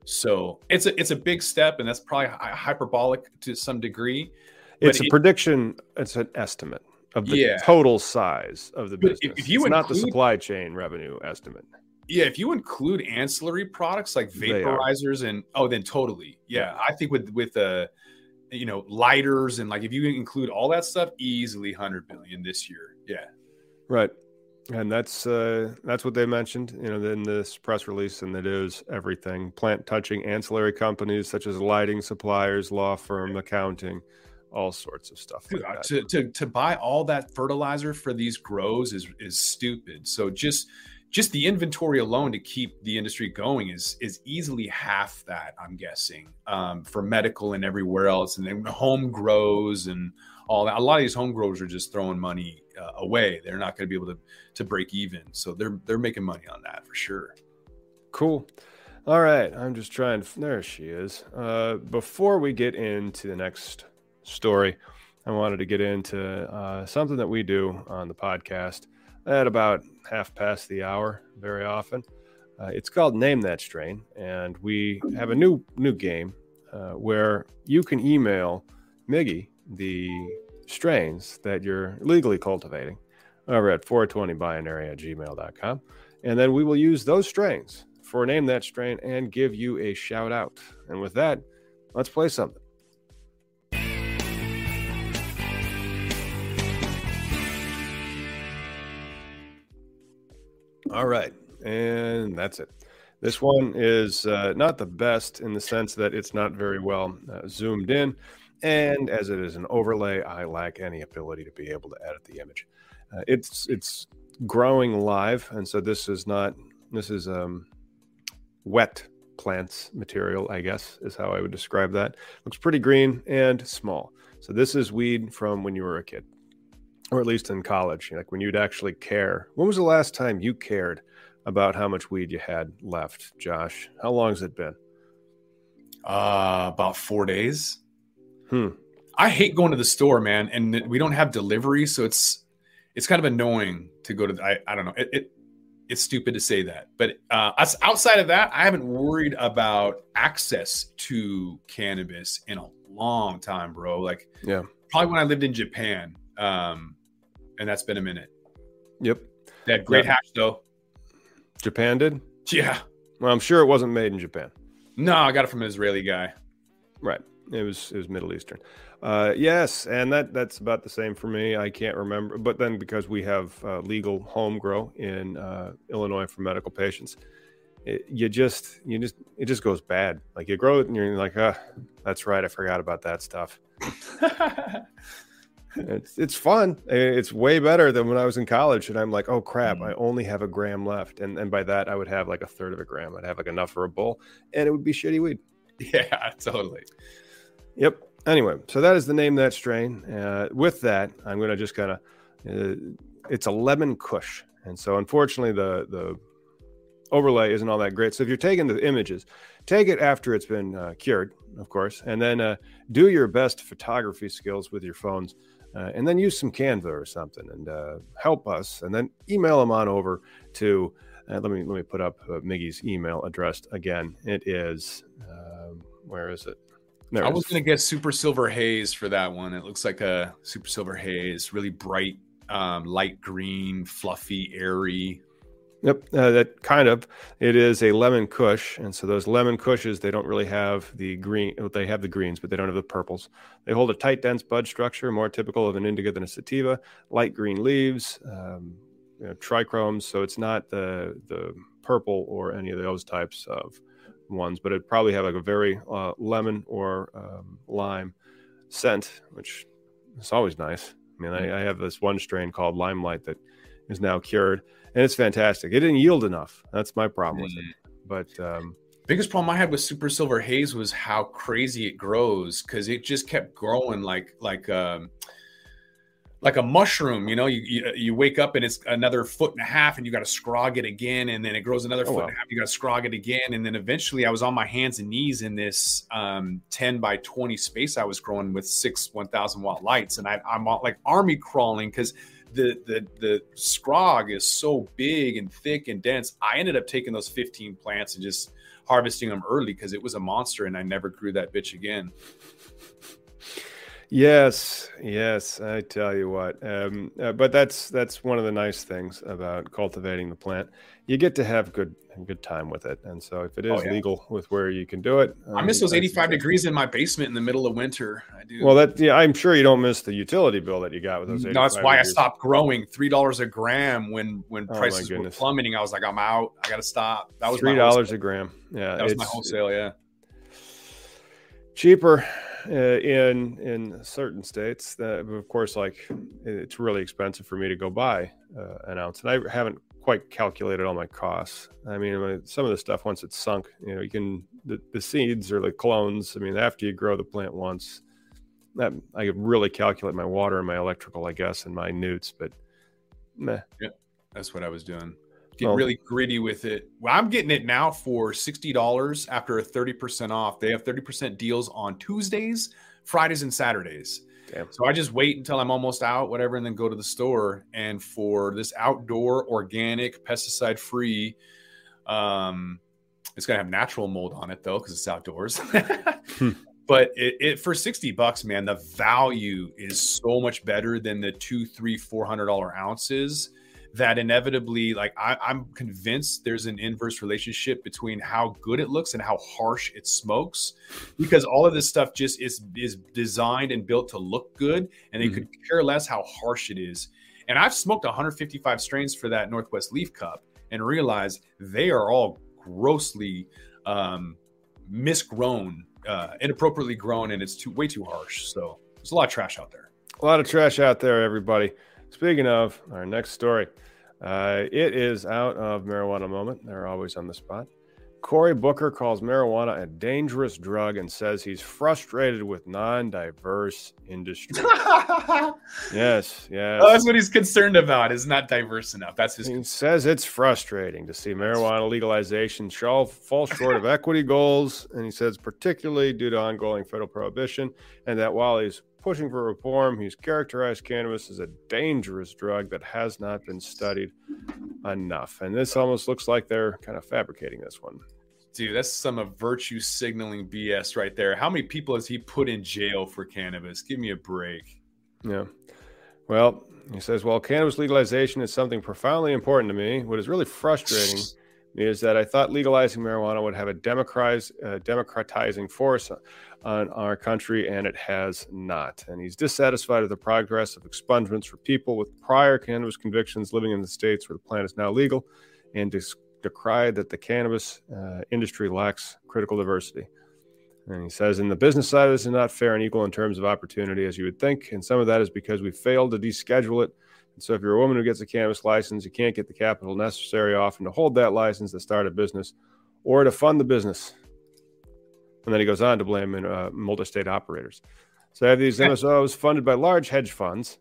So it's a it's a big step, and that's probably hyperbolic to some degree. It's a it, prediction. It's an estimate of the yeah. total size of the business. If, if you it's include, not the supply chain revenue estimate. Yeah, if you include ancillary products like vaporizers and oh, then totally. Yeah, I think with with uh, you know lighters and like if you include all that stuff, easily hundred billion this year. Yeah, right. And that's uh, that's what they mentioned, you know, in this press release, and it is everything plant touching ancillary companies such as lighting suppliers, law firm, accounting, all sorts of stuff. Like uh, to, to to buy all that fertilizer for these grows is is stupid. So just just the inventory alone to keep the industry going is is easily half that I'm guessing um, for medical and everywhere else, and then home grows and all that. A lot of these home growers are just throwing money uh, away. They're not going to be able to to break even, so they're they're making money on that for sure. Cool. All right, I'm just trying. To, there she is. Uh, before we get into the next story, I wanted to get into uh, something that we do on the podcast at about half past the hour very often. Uh, it's called Name That Strain, and we have a new new game uh, where you can email Miggy the strains that you're legally cultivating over at 420binary at gmail.com. And then we will use those strains for Name That Strain and give you a shout out. And with that, let's play something. All right. And that's it. This one is uh, not the best in the sense that it's not very well uh, zoomed in. And as it is an overlay, I lack any ability to be able to edit the image. Uh, it's it's growing live, and so this is not this is um, wet plants material, I guess is how I would describe that. Looks pretty green and small. So this is weed from when you were a kid or at least in college, like when you'd actually care. When was the last time you cared about how much weed you had left, Josh? How long has it been? Uh, about four days. Hmm. I hate going to the store, man, and we don't have delivery, so it's it's kind of annoying to go to. The, I I don't know. It, it it's stupid to say that, but uh, outside of that, I haven't worried about access to cannabis in a long time, bro. Like, yeah, probably when I lived in Japan. Um, and that's been a minute. Yep. They had great yeah. hash though. Japan did. Yeah. Well, I'm sure it wasn't made in Japan. No, I got it from an Israeli guy. Right. It was it was Middle Eastern. Uh, yes, and that that's about the same for me. I can't remember, but then because we have uh, legal home grow in uh, Illinois for medical patients, it, you just you just it just goes bad. Like you grow it and you're like, ah, that's right, I forgot about that stuff. it's it's fun. It's way better than when I was in college, and I'm like, oh crap, mm. I only have a gram left, and and by that I would have like a third of a gram. I'd have like enough for a bowl, and it would be shitty weed. Yeah, totally. Yep. Anyway, so that is the name of that strain. Uh, with that, I'm going to just kind of, uh, it's a lemon kush, and so unfortunately the the overlay isn't all that great. So if you're taking the images, take it after it's been uh, cured, of course, and then uh, do your best photography skills with your phones uh, and then use some Canva or something and uh, help us. And then email them on over to. Uh, let me let me put up uh, Miggy's email address again. It is um, where is it? There I was going to get Super Silver Haze for that one. It looks like a Super Silver Haze, really bright, um, light green, fluffy, airy. Yep, uh, that kind of. It is a lemon kush, and so those lemon kushes they don't really have the green. They have the greens, but they don't have the purples. They hold a tight, dense bud structure, more typical of an indica than a sativa. Light green leaves, um, you know, trichomes. So it's not the the purple or any of those types of ones, but it probably have like a very uh, lemon or um, lime scent, which is always nice. I mean, I, I have this one strain called Limelight that is now cured and it's fantastic. It didn't yield enough. That's my problem with it. Mm. But um, biggest problem I had with Super Silver Haze was how crazy it grows because it just kept growing like like um, like a mushroom. You know, you, you, you wake up and it's another foot and a half, and you got to scrog it again, and then it grows another oh, foot wow. and a half. You got to scrog it again, and then eventually I was on my hands and knees in this um, ten by twenty space I was growing with six one thousand watt lights, and I, I'm like army crawling because the the the scrog is so big and thick and dense. I ended up taking those 15 plants and just harvesting them early because it was a monster and I never grew that bitch again. Yes, yes, I tell you what. Um, uh, but that's that's one of the nice things about cultivating the plant. You get to have good good time with it, and so if it is oh, oh, yeah. legal with where you can do it, um, I miss those eighty five degrees in my basement in the middle of winter. I do. Well, that yeah, I'm sure you don't miss the utility bill that you got with those. No, that's why degrees. I stopped growing. Three dollars a gram when when oh, prices were plummeting. I was like, I'm out. I got to stop. That was three dollars a gram. Yeah, that was my wholesale. Yeah, cheaper uh, in in certain states. That, of course, like it's really expensive for me to go buy uh, an ounce, and I haven't quite calculated all my costs. I mean, some of the stuff once it's sunk, you know, you can the, the seeds or the clones. I mean, after you grow the plant once, that I could really calculate my water and my electrical, I guess, and my nutes, but meh. Yeah, that's what I was doing get oh. really gritty with it. Well, I'm getting it now for $60 after a 30% off. They have 30% deals on Tuesdays, Fridays, and Saturdays. Damn. So I just wait until I'm almost out, whatever, and then go to the store. And for this outdoor, organic, pesticide free, um, it's gonna have natural mold on it though, because it's outdoors. hmm. But it, it, for 60 bucks, man, the value is so much better than the two, three, four hundred dollar ounces that inevitably like I, am convinced there's an inverse relationship between how good it looks and how harsh it smokes because all of this stuff just is is designed and built to look good and they mm-hmm. could care less how harsh it is. And i've smoked 155 strains for that northwest leaf cup and realized they are all grossly um, misgrown uh, inappropriately grown and it's too way too harsh. So there's a lot of trash out there. A lot of trash out there everybody. Speaking of our next story, uh, it is out of marijuana moment. They're always on the spot. Cory Booker calls marijuana a dangerous drug and says he's frustrated with non-diverse industry. yes, yes. Oh, that's what he's concerned about. Is not diverse enough. That's his. He concern. says it's frustrating to see marijuana legalization fall short of equity goals, and he says particularly due to ongoing federal prohibition, and that while he's pushing for reform. He's characterized cannabis as a dangerous drug that has not been studied enough. And this almost looks like they're kind of fabricating this one. Dude, that's some of virtue signaling BS right there. How many people has he put in jail for cannabis? Give me a break. Yeah. Well, he says, while cannabis legalization is something profoundly important to me, what is really frustrating is that I thought legalizing marijuana would have a uh, democratizing force on our country, and it has not. And he's dissatisfied with the progress of expungements for people with prior cannabis convictions living in the states where the plant is now legal, and dis- decried that the cannabis uh, industry lacks critical diversity. And he says, in the business side, this is not fair and equal in terms of opportunity, as you would think. And some of that is because we failed to deschedule it. And so, if you're a woman who gets a cannabis license, you can't get the capital necessary often to hold that license to start a business or to fund the business. And then he goes on to blame uh, multi state operators. So, I have these MSOs funded by large hedge funds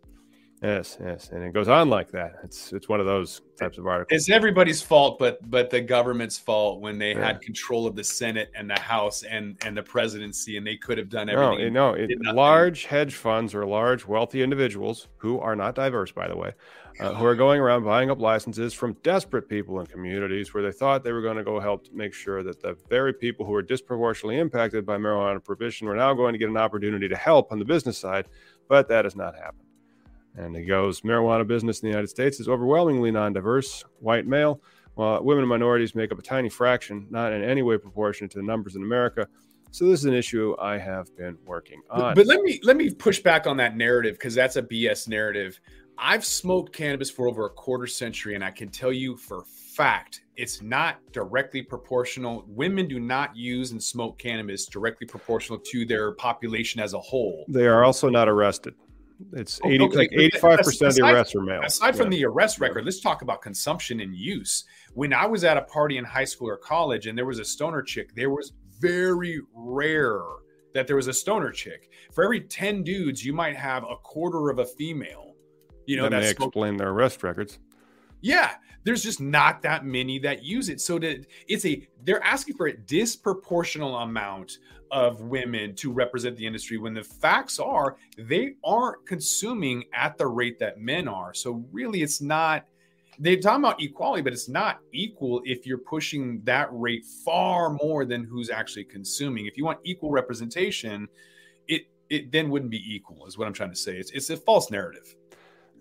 Yes, yes, and it goes on like that. It's it's one of those types of articles. It's everybody's fault, but but the government's fault when they yeah. had control of the Senate and the House and and the presidency, and they could have done everything. No, no, it, large hedge funds or large wealthy individuals who are not diverse, by the way, uh, who are going around buying up licenses from desperate people in communities where they thought they were going to go help make sure that the very people who are disproportionately impacted by marijuana prohibition were now going to get an opportunity to help on the business side, but that has not happened. And he goes, marijuana business in the United States is overwhelmingly non diverse, white male, while women and minorities make up a tiny fraction, not in any way proportionate to the numbers in America. So this is an issue I have been working on. But, but let me let me push back on that narrative because that's a BS narrative. I've smoked cannabis for over a quarter century, and I can tell you for fact it's not directly proportional. Women do not use and smoke cannabis directly proportional to their population as a whole. They are also not arrested. It's oh, 80, okay. like 85% of the arrests are male. Aside from yeah. the arrest record, let's talk about consumption and use. When I was at a party in high school or college and there was a stoner chick, there was very rare that there was a stoner chick. For every 10 dudes, you might have a quarter of a female. You know, that may explain their arrest records. Yeah, there's just not that many that use it. So that it's a they're asking for a disproportional amount of women to represent the industry when the facts are they aren't consuming at the rate that men are. So really it's not they're talking about equality, but it's not equal if you're pushing that rate far more than who's actually consuming. If you want equal representation, it it then wouldn't be equal, is what I'm trying to say. It's it's a false narrative.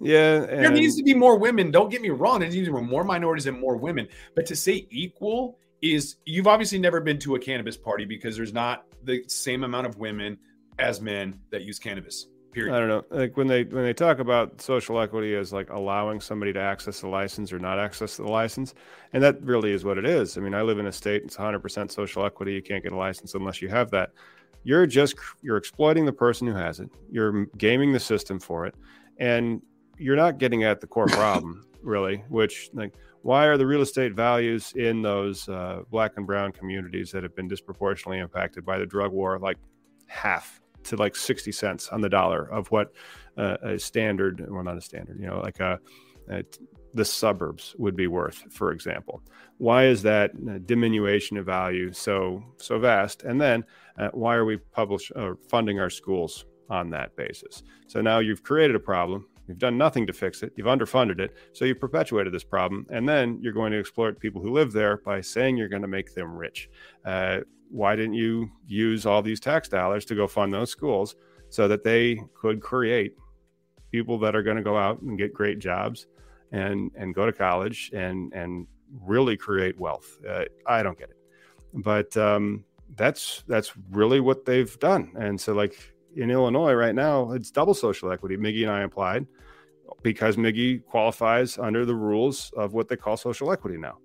Yeah, there needs to be more women. Don't get me wrong. There needs to be more minorities and more women. But to say equal is you've obviously never been to a cannabis party because there's not the same amount of women as men that use cannabis. Period. I don't know. Like when they when they talk about social equity as like allowing somebody to access the license or not access the license, and that really is what it is. I mean, I live in a state it's 100% social equity. You can't get a license unless you have that. You're just you're exploiting the person who has it. You're gaming the system for it, and you're not getting at the core problem really. Which like why are the real estate values in those uh, black and brown communities that have been disproportionately impacted by the drug war like half to like 60 cents on the dollar of what uh, a standard well not a standard you know like a, a, the suburbs would be worth for example why is that uh, diminution of value so so vast and then uh, why are we publish uh, funding our schools on that basis so now you've created a problem You've done nothing to fix it. You've underfunded it. So you've perpetuated this problem. And then you're going to exploit people who live there by saying you're going to make them rich. Uh, why didn't you use all these tax dollars to go fund those schools so that they could create people that are going to go out and get great jobs and and go to college and and really create wealth? Uh, I don't get it, but um, that's that's really what they've done. And so like in Illinois right now, it's double social equity. Miggy and I applied because Miggy qualifies under the rules of what they call social equity now.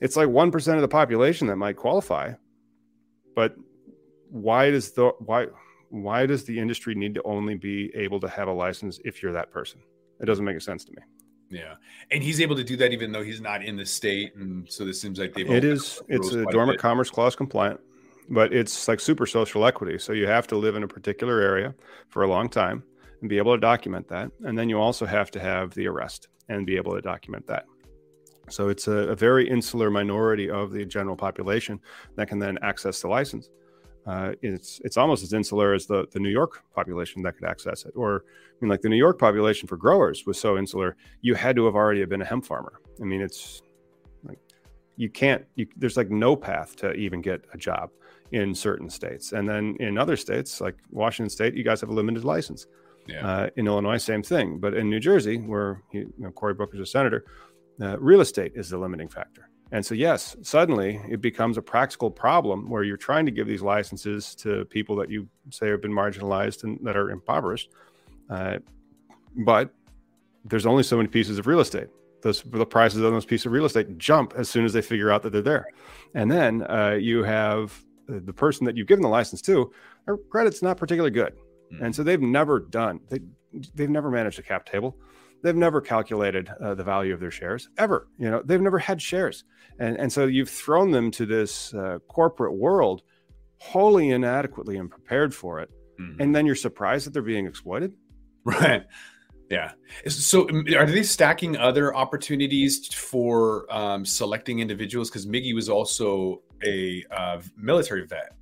It's like 1% of the population that might qualify. But why does the why why does the industry need to only be able to have a license if you're that person? It doesn't make sense to me. Yeah, and he's able to do that even though he's not in the state, and so this seems like they've. It is. It's a dormant a commerce clause compliant but it's like super social equity. So you have to live in a particular area for a long time and be able to document that. And then you also have to have the arrest and be able to document that. So it's a, a very insular minority of the general population that can then access the license. Uh, it's it's almost as insular as the the New York population that could access it. Or I mean, like the New York population for growers was so insular, you had to have already been a hemp farmer. I mean, it's like you can't. You, there's like no path to even get a job in certain states. And then in other states, like Washington State, you guys have a limited license. Yeah. Uh, in Illinois, same thing. But in New Jersey, where he, you know, Cory Booker's a senator, uh, real estate is the limiting factor. And so, yes, suddenly it becomes a practical problem where you're trying to give these licenses to people that you say have been marginalized and that are impoverished. Uh, but there's only so many pieces of real estate. Those, the prices of those pieces of real estate jump as soon as they figure out that they're there. And then uh, you have the person that you've given the license to, their credit's not particularly good. Mm-hmm. And so they've never done, they, they've never managed a cap table. They've never calculated uh, the value of their shares ever. You know, they've never had shares. And, and so you've thrown them to this uh, corporate world wholly inadequately and prepared for it. Mm-hmm. And then you're surprised that they're being exploited. Right. Yeah. So um, are they stacking other opportunities for um, selecting individuals? Because Miggy was also a uh, military vet.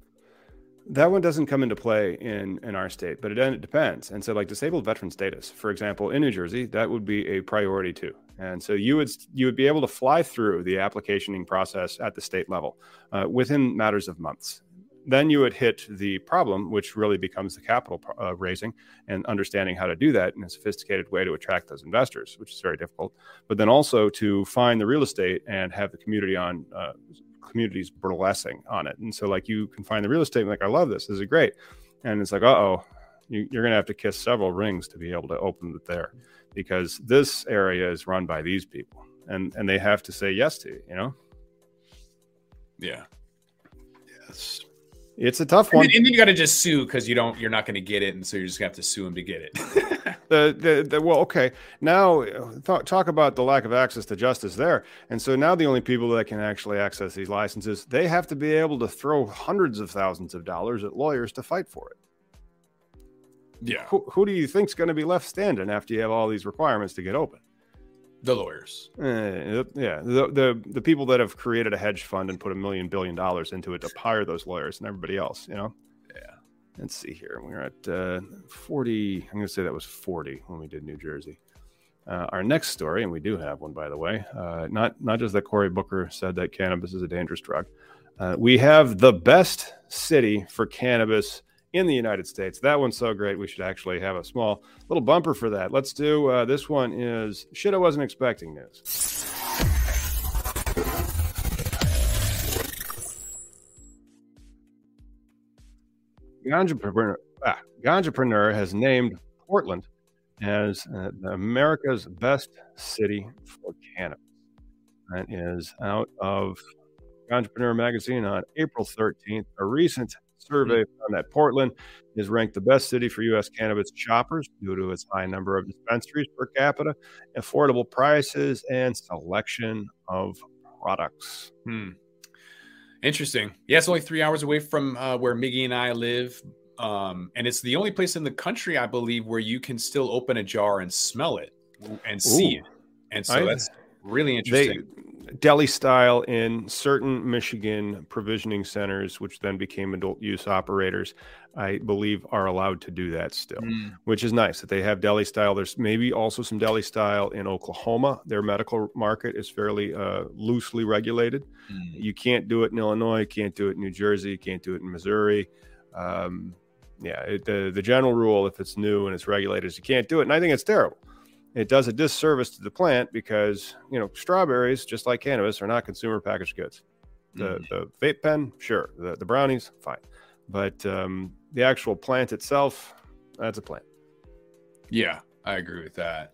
That one doesn't come into play in in our state, but it, it depends. And so, like disabled veteran status, for example, in New Jersey, that would be a priority too. And so you would you would be able to fly through the applicationing process at the state level uh, within matters of months. Then you would hit the problem, which really becomes the capital uh, raising and understanding how to do that in a sophisticated way to attract those investors, which is very difficult. But then also to find the real estate and have the community on uh, communities burlesquing on it. And so, like, you can find the real estate, like, I love this. This is great. And it's like, uh oh, you, are going to have to kiss several rings to be able to open it there because this area is run by these people and, and they have to say yes to you, you know? Yeah. Yes. It's a tough one. And then, and then you got to just sue because you don't, you're not going to get it, and so you're just going to have to sue him to get it. the, the, the, well, okay. Now th- talk about the lack of access to justice there, and so now the only people that can actually access these licenses, they have to be able to throw hundreds of thousands of dollars at lawyers to fight for it. Yeah. Who, who do you think's going to be left standing after you have all these requirements to get open? The lawyers. Uh, yeah, the, the the people that have created a hedge fund and put a million billion dollars into it to hire those lawyers and everybody else, you know. Yeah. Let's see here. We're at uh, 40. I'm going to say that was 40 when we did New Jersey. Uh, our next story, and we do have one, by the way. Uh, not not just that Cory Booker said that cannabis is a dangerous drug. Uh, we have the best city for cannabis in the United States. That one's so great. We should actually have a small little bumper for that. Let's do uh, this one is shit I wasn't expecting news. Ganjapreneur, ah, has named Portland as uh, America's best city for cannabis. That is out of Entrepreneur magazine on April 13th. A recent survey found that Portland is ranked the best city for U.S. cannabis shoppers due to its high number of dispensaries per capita, affordable prices, and selection of products. Hmm. Interesting. Yeah, it's only three hours away from uh, where Miggy and I live. Um, and it's the only place in the country, I believe, where you can still open a jar and smell it and see Ooh. it. And so I, that's really interesting. They, deli style in certain Michigan provisioning centers, which then became adult use operators, I believe are allowed to do that still, mm. which is nice that they have deli style. There's maybe also some deli style in Oklahoma. Their medical market is fairly uh, loosely regulated. Mm. You can't do it in Illinois, you can't do it in New Jersey, you can't do it in Missouri. Um, yeah, it, the the general rule, if it's new and it's regulated, is you can't do it, and I think it's terrible it does a disservice to the plant because you know strawberries just like cannabis are not consumer packaged goods. The mm. the vape pen sure. The, the brownies fine. But um, the actual plant itself that's a plant. Yeah i agree with that.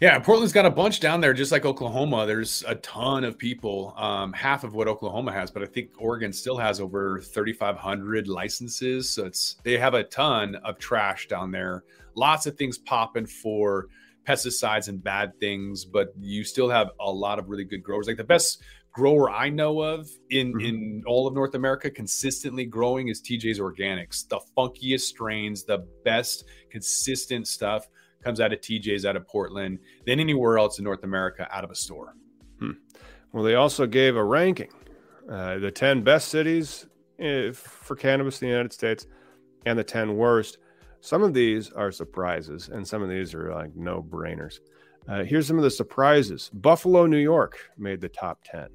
Yeah portland's got a bunch down there just like oklahoma. There's a ton of people um, half of what oklahoma has but i think oregon still has over 3500 licenses. So it's they have a ton of trash down there. Lots of things popping for pesticides and bad things, but you still have a lot of really good growers. Like the best grower I know of in mm-hmm. in all of North America consistently growing is TJ's Organics. The funkiest strains, the best consistent stuff comes out of TJ's out of Portland than anywhere else in North America out of a store. Hmm. Well, they also gave a ranking, uh, the 10 best cities eh, for cannabis in the United States and the 10 worst. Some of these are surprises, and some of these are like no brainers. Uh, here's some of the surprises Buffalo, New York made the top 10.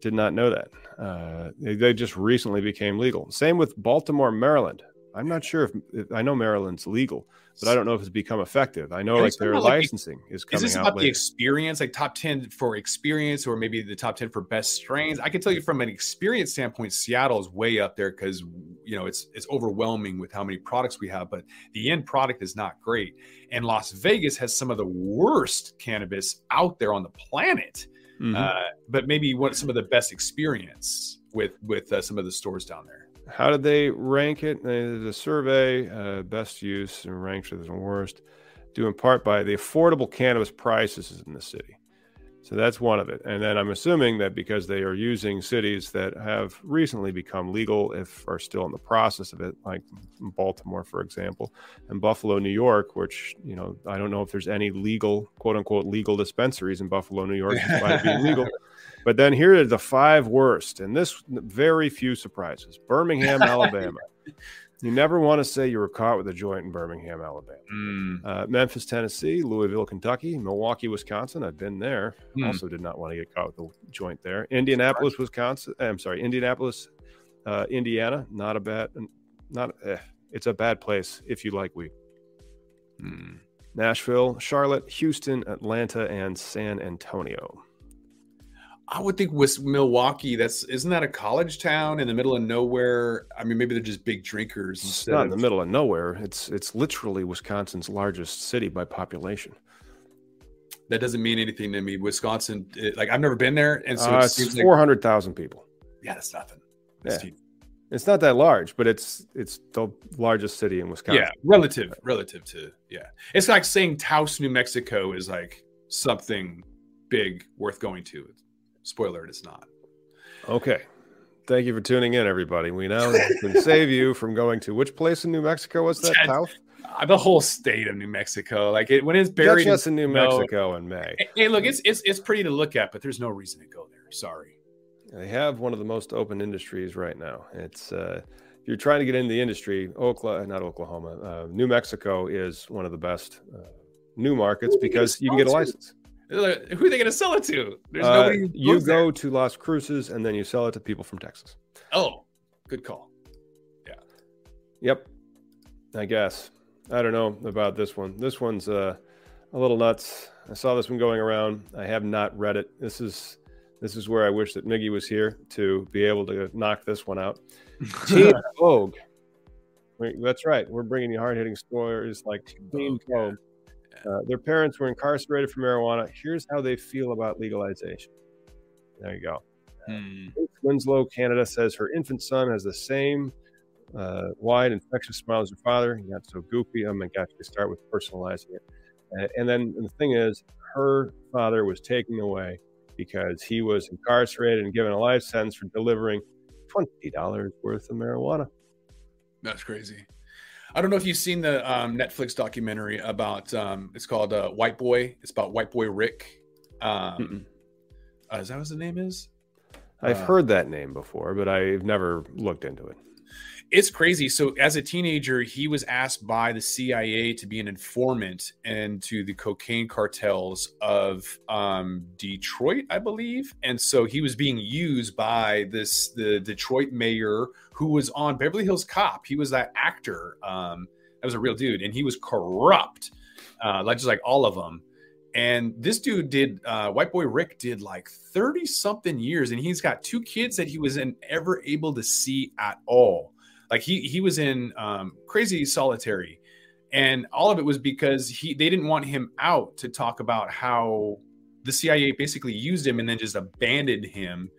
Did not know that. Uh, they, they, just recently became legal. Same with Baltimore, Maryland. I'm not sure if, if I know Maryland's legal, but I don't know if it's become effective. I know like their like licensing the, is coming. Is this about later. the experience, like top ten for experience, or maybe the top ten for best strains? I can tell you from an experience standpoint, Seattle is way up there because you know it's it's overwhelming with how many products we have, but the end product is not great. And Las Vegas has some of the worst cannabis out there on the planet. Mm-hmm. Uh, but maybe what some of the best experience with with uh, some of the stores down there. How did they rank it? The survey, uh, best use and ranked as the worst, due in part by the affordable cannabis prices in the city. So that's one of it. And then I'm assuming that because they are using cities that have recently become legal, if are still in the process of it, like Baltimore, for example, and Buffalo, New York, which, you know, I don't know if there's any legal, quote unquote, legal dispensaries in Buffalo, New York, despite being legal. But then here are the five worst, and this very few surprises. Birmingham, Alabama. You never want to say you were caught with a joint in Birmingham, Alabama. Mm. Uh, Memphis, Tennessee, Louisville, Kentucky, Milwaukee, Wisconsin. I've been there. Mm. Also, did not want to get caught with a joint there. Indianapolis, Wisconsin. Eh, I'm sorry, Indianapolis, uh, Indiana. Not a bad, not. Eh, it's a bad place if you like weed. Mm. Nashville, Charlotte, Houston, Atlanta, and San Antonio. I would think with Milwaukee, that's isn't that a college town in the middle of nowhere? I mean, maybe they're just big drinkers. It's not in the middle of nowhere. It's it's literally Wisconsin's largest city by population. That doesn't mean anything to me. Wisconsin, it, like I've never been there, and so uh, it's four hundred thousand like, people. Yeah, that's nothing. That's yeah. It's not that large, but it's it's the largest city in Wisconsin. Yeah, relative relative to yeah. It's like saying Taos, New Mexico is like something big worth going to. Spoiler, it's not. Okay. Thank you for tuning in, everybody. We now can save you from going to which place in New Mexico was that? South? Uh, the whole state of New Mexico. Like it when it's buried just in New Mexico in May. Hey, look, it's it's it's pretty to look at, but there's no reason to go there. Sorry. They have one of the most open industries right now. It's uh, if you're trying to get into the industry, Oklahoma, not Oklahoma, uh, New Mexico is one of the best uh, new markets because you can get a license. Who are they going to sell it to? There's uh, nobody. You go there. to Las Cruces and then you sell it to people from Texas. Oh, good call. Yeah. Yep. I guess. I don't know about this one. This one's uh, a little nuts. I saw this one going around. I have not read it. This is this is where I wish that Miggy was here to be able to knock this one out. Teen Vogue. That's right. We're bringing you hard hitting stories like Teen Vogue uh, their parents were incarcerated for marijuana. Here's how they feel about legalization. There you go. Hmm. Winslow, Canada says her infant son has the same uh, wide, infectious smile as her father. He got so goofy. Oh my gosh, they start with personalizing it. Uh, and then and the thing is, her father was taken away because he was incarcerated and given a life sentence for delivering $20 worth of marijuana. That's crazy. I don't know if you've seen the um, Netflix documentary about um, it's called uh, White Boy. It's about White Boy Rick. Um, uh, is that what the name is? I've uh, heard that name before, but I've never looked into it it's crazy. So as a teenager, he was asked by the CIA to be an informant into the cocaine cartels of um, Detroit, I believe. And so he was being used by this the Detroit mayor who was on Beverly Hills Cop. He was that actor. Um, that was a real dude, and he was corrupt, uh, like just like all of them. And this dude did, uh, White Boy Rick did like 30 something years, and he's got two kids that he wasn't ever able to see at all. Like he he was in um, crazy solitary, and all of it was because he they didn't want him out to talk about how the CIA basically used him and then just abandoned him,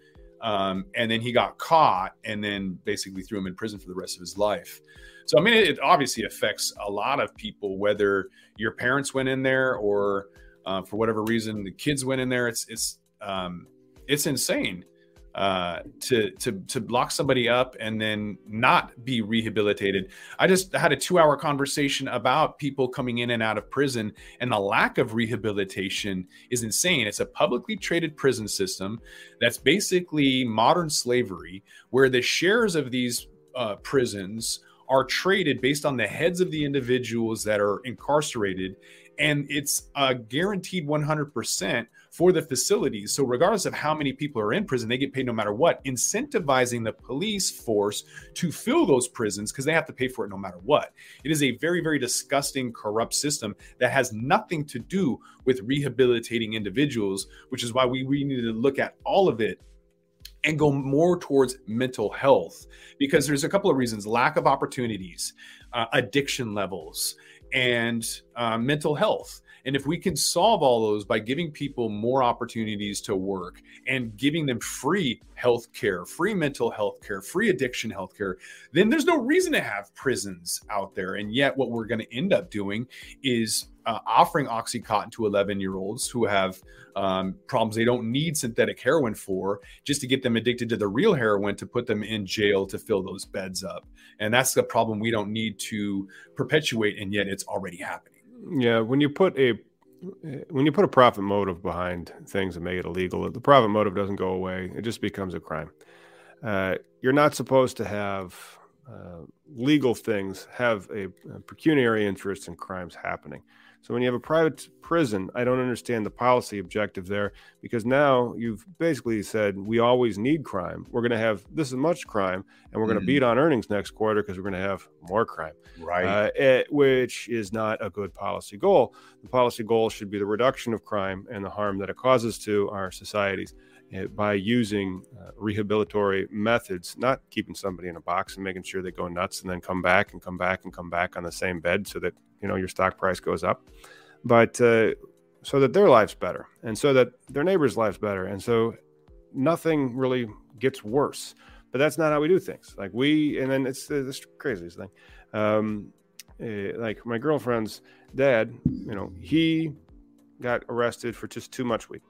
um, and then he got caught and then basically threw him in prison for the rest of his life. So I mean, it, obviously affects a lot of people, whether your parents went in there or uh, for whatever reason the kids went in there. It's it's um, it's insane uh, to to to lock somebody up and then not be rehabilitated. I just had a two hour conversation about people coming in and out of prison, and the lack of rehabilitation is insane. It's a publicly traded prison system that's basically modern slavery, where the shares of these uh, prisons are traded based on the heads of the individuals that are incarcerated and it's a guaranteed 100% for the facilities. So, regardless of how many people are in prison, they get paid no matter what, incentivizing the police force to fill those prisons because they have to pay for it no matter what. It is a very, very disgusting, corrupt system that has nothing to do with rehabilitating individuals, which is why we, we need to look at all of it and go more towards mental health because there's a couple of reasons lack of opportunities, uh, addiction levels and uh, mental health. And if we can solve all those by giving people more opportunities to work and giving them free health care, free mental health care, free addiction health care, then there's no reason to have prisons out there. And yet, what we're going to end up doing is uh, offering Oxycontin to 11 year olds who have um, problems they don't need synthetic heroin for, just to get them addicted to the real heroin to put them in jail to fill those beds up. And that's the problem we don't need to perpetuate, and yet it's already happening. Yeah, when you put a when you put a profit motive behind things and make it illegal, the profit motive doesn't go away. It just becomes a crime. Uh, you're not supposed to have uh, legal things have a, a pecuniary interest in crimes happening. So when you have a private prison, I don't understand the policy objective there because now you've basically said we always need crime. We're going to have this much crime, and we're going to mm-hmm. beat on earnings next quarter because we're going to have more crime. Right. Uh, it, eh, which is not a good policy goal. The policy goal should be the reduction of crime and the harm that it causes to our societies uh, by using uh, rehabilitory methods, not keeping somebody in a box and making sure they go nuts and then come back and come back and come back on the same bed so that you know your stock price goes up, but uh, so that their life's better and so that their neighbor's life's better, and so nothing really gets worse. But that's not how we do things. Like we, and then it's this craziest thing. Um, uh, like my girlfriend's dad, you know, he got arrested for just too much weed.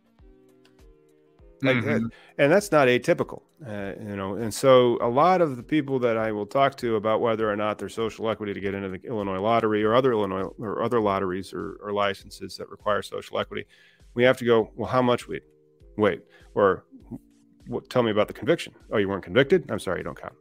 Like mm-hmm. that, and that's not atypical, uh, you know. And so, a lot of the people that I will talk to about whether or not there's social equity to get into the Illinois lottery or other Illinois or other lotteries or, or licenses that require social equity, we have to go. Well, how much weed? Wait, or what, tell me about the conviction. Oh, you weren't convicted. I'm sorry, you don't count.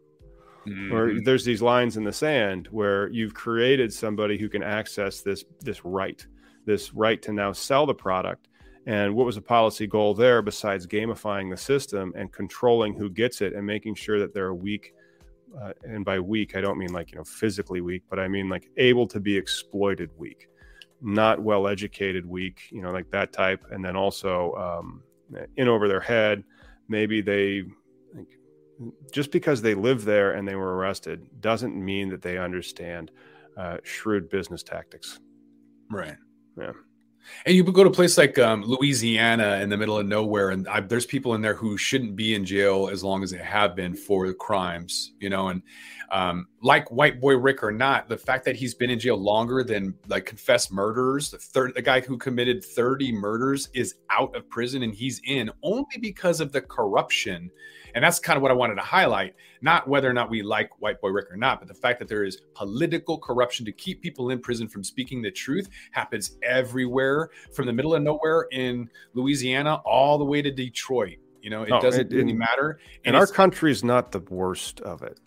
Mm-hmm. Or there's these lines in the sand where you've created somebody who can access this this right, this right to now sell the product and what was the policy goal there besides gamifying the system and controlling who gets it and making sure that they're weak? Uh, and by weak, I don't mean like, you know, physically weak, but I mean like able to be exploited weak, not well educated weak, you know, like that type. And then also um, in over their head, maybe they, like, just because they live there and they were arrested doesn't mean that they understand uh, shrewd business tactics. Right. Yeah. And you go to a place like um, Louisiana in the middle of nowhere, and I, there's people in there who shouldn't be in jail as long as they have been for crimes, you know. And um, like White Boy Rick or not, the fact that he's been in jail longer than like confessed murderers, the third, the guy who committed 30 murders is out of prison and he's in only because of the corruption and that's kind of what I wanted to highlight, not whether or not we like White Boy Rick or not, but the fact that there is political corruption to keep people in prison from speaking the truth happens everywhere from the middle of nowhere in Louisiana all the way to Detroit. You know, it oh, doesn't it, really it, matter. And, and our country's not the worst of it.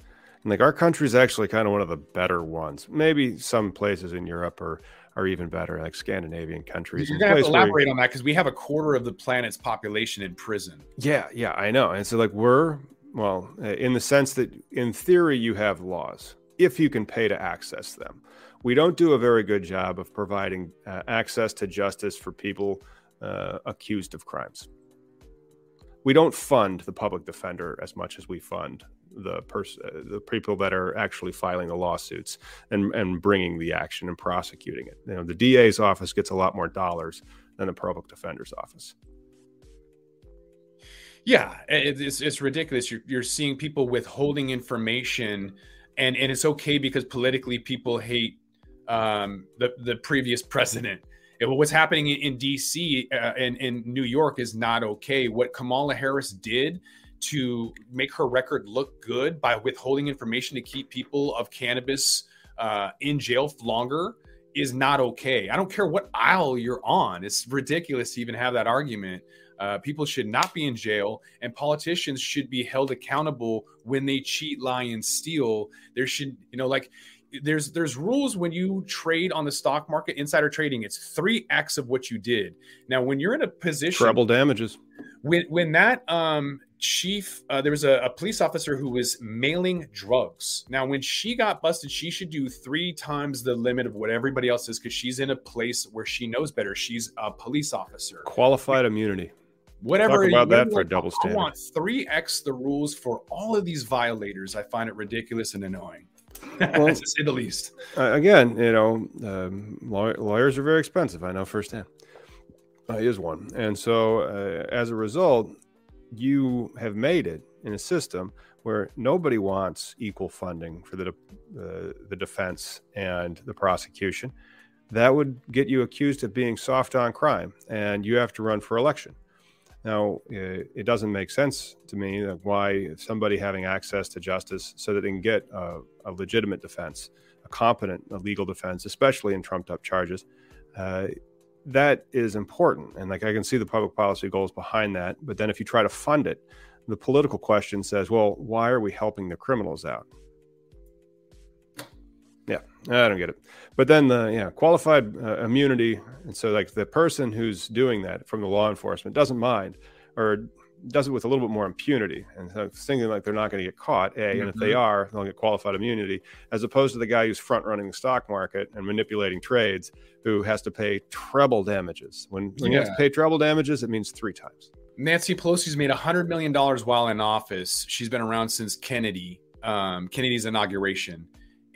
And like our country is actually kind of one of the better ones. Maybe some places in Europe are are even better, like Scandinavian countries. You're gonna have to elaborate where, on that because we have a quarter of the planet's population in prison. Yeah, yeah, I know. And so, like, we're well, uh, in the sense that in theory you have laws if you can pay to access them. We don't do a very good job of providing uh, access to justice for people uh, accused of crimes. We don't fund the public defender as much as we fund the person, uh, the people that are actually filing the lawsuits and and bringing the action and prosecuting it. You know, the DA's office gets a lot more dollars than the public defender's office. Yeah, it's it's ridiculous. You're you're seeing people withholding information, and and it's okay because politically people hate um, the the previous president. What's happening in DC uh, and in New York is not okay. What Kamala Harris did to make her record look good by withholding information to keep people of cannabis uh, in jail longer is not okay. I don't care what aisle you're on. It's ridiculous to even have that argument. Uh, people should not be in jail, and politicians should be held accountable when they cheat, lie, and steal. There should, you know, like there's there's rules when you trade on the stock market insider trading it's 3x of what you did now when you're in a position treble damages when when that um chief uh, there was a, a, police officer who was mailing drugs now when she got busted she should do three times the limit of what everybody else is because she's in a place where she knows better she's a police officer qualified immunity whatever Talk about that for a double standard. i want 3x the rules for all of these violators i find it ridiculous and annoying well, to say the least. Uh, again, you know, um, law- lawyers are very expensive. I know firsthand. I is one, and so uh, as a result, you have made it in a system where nobody wants equal funding for the uh, the defense and the prosecution. That would get you accused of being soft on crime, and you have to run for election. Now, it doesn't make sense to me why somebody having access to justice so that they can get a, a legitimate defense, a competent a legal defense, especially in trumped up charges, uh, that is important. And like I can see the public policy goals behind that. But then if you try to fund it, the political question says, well, why are we helping the criminals out? Yeah, I don't get it. But then the yeah qualified uh, immunity, and so like the person who's doing that from the law enforcement doesn't mind or does it with a little bit more impunity and so thinking like they're not going to get caught. A, mm-hmm. and if they mm-hmm. are, they'll get qualified immunity, as opposed to the guy who's front running the stock market and manipulating trades, who has to pay treble damages. When, when yeah. you have to pay treble damages, it means three times. Nancy Pelosi's made $100 million while in office. She's been around since Kennedy, um, Kennedy's inauguration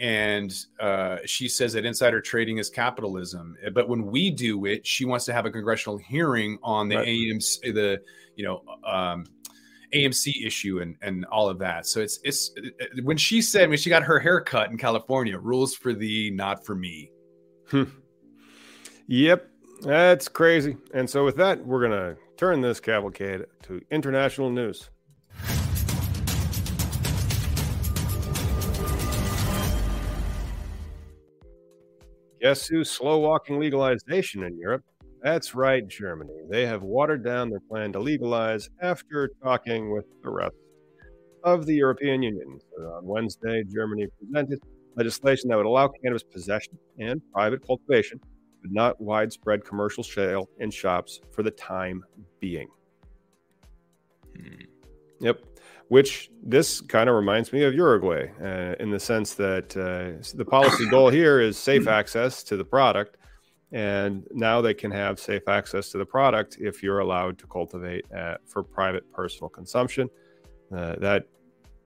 and uh, she says that insider trading is capitalism. But when we do it, she wants to have a congressional hearing on the right. AMC, the you know um, AMC issue and and all of that. So it's it's when she said when she got her hair cut in California, rules for thee, not for me. Hmm. Yep, that's crazy. And so with that, we're gonna turn this cavalcade to international news. Guess who's slow walking legalization in Europe? That's right, Germany. They have watered down their plan to legalize after talking with the rest of the European Union. So on Wednesday, Germany presented legislation that would allow cannabis possession and private cultivation, but not widespread commercial sale in shops for the time being. Hmm. Yep which this kind of reminds me of Uruguay uh, in the sense that uh, the policy goal here is safe access to the product. And now they can have safe access to the product if you're allowed to cultivate uh, for private personal consumption. Uh, that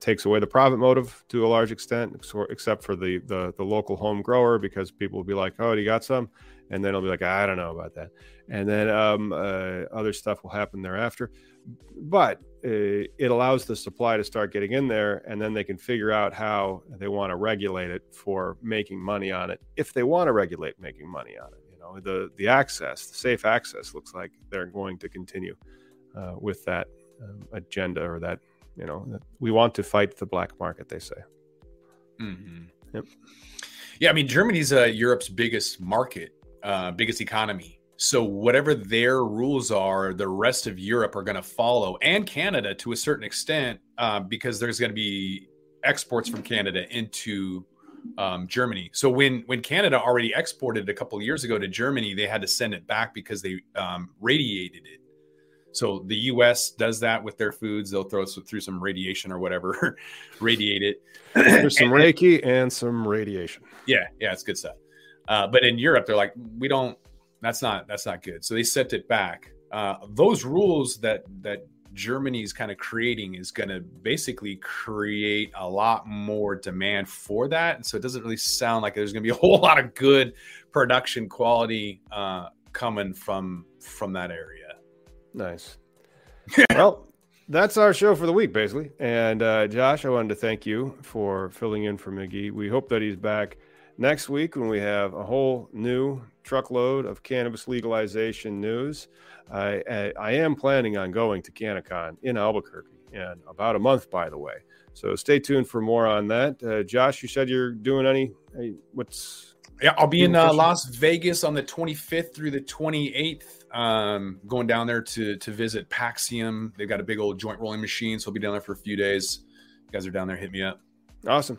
takes away the profit motive to a large extent, except for the, the, the local home grower, because people will be like, "Oh, you got some," and then it'll be like, "I don't know about that," and then um, uh, other stuff will happen thereafter. But it allows the supply to start getting in there, and then they can figure out how they want to regulate it for making money on it. If they want to regulate making money on it, you know, the the access, the safe access, looks like they're going to continue uh, with that um, agenda or that you know we want to fight the black market. They say. Mm-hmm. Yep. Yeah, I mean Germany's uh, Europe's biggest market, uh, biggest economy so whatever their rules are, the rest of Europe are going to follow, and Canada to a certain extent, uh, because there's going to be exports from Canada into um, Germany. So when when Canada already exported a couple years ago to Germany, they had to send it back because they um, radiated it. So the U.S. does that with their foods; they'll throw through some radiation or whatever, radiate it. There's some Reiki and some radiation. Yeah, yeah, it's good stuff. Uh, but in Europe, they're like, we don't that's not that's not good. So they sent it back. Uh, those rules that that Germany's kind of creating is going to basically create a lot more demand for that. And so it doesn't really sound like there's going to be a whole lot of good production quality uh, coming from from that area. Nice. well, that's our show for the week, basically. And uh, Josh, I wanted to thank you for filling in for Miggy. We hope that he's back next week when we have a whole new truckload of cannabis legalization news. I, I, I am planning on going to CannaCon in Albuquerque in about a month, by the way. So stay tuned for more on that. Uh, Josh, you said you're doing any, what's yeah, I'll be in uh, Las Vegas on the 25th through the 28th Um, going down there to to visit Paxiom. They've got a big old joint rolling machine, so I'll be down there for a few days. You guys are down there, hit me up. Awesome.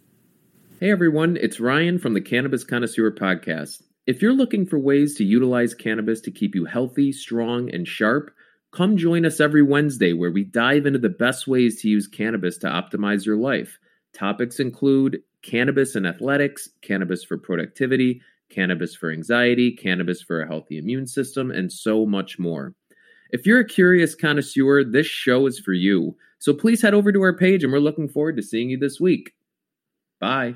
Hey everyone, it's Ryan from the Cannabis Connoisseur Podcast. If you're looking for ways to utilize cannabis to keep you healthy, strong, and sharp, come join us every Wednesday where we dive into the best ways to use cannabis to optimize your life. Topics include cannabis and athletics, cannabis for productivity, cannabis for anxiety, cannabis for a healthy immune system, and so much more. If you're a curious connoisseur, this show is for you. So please head over to our page and we're looking forward to seeing you this week. Bye.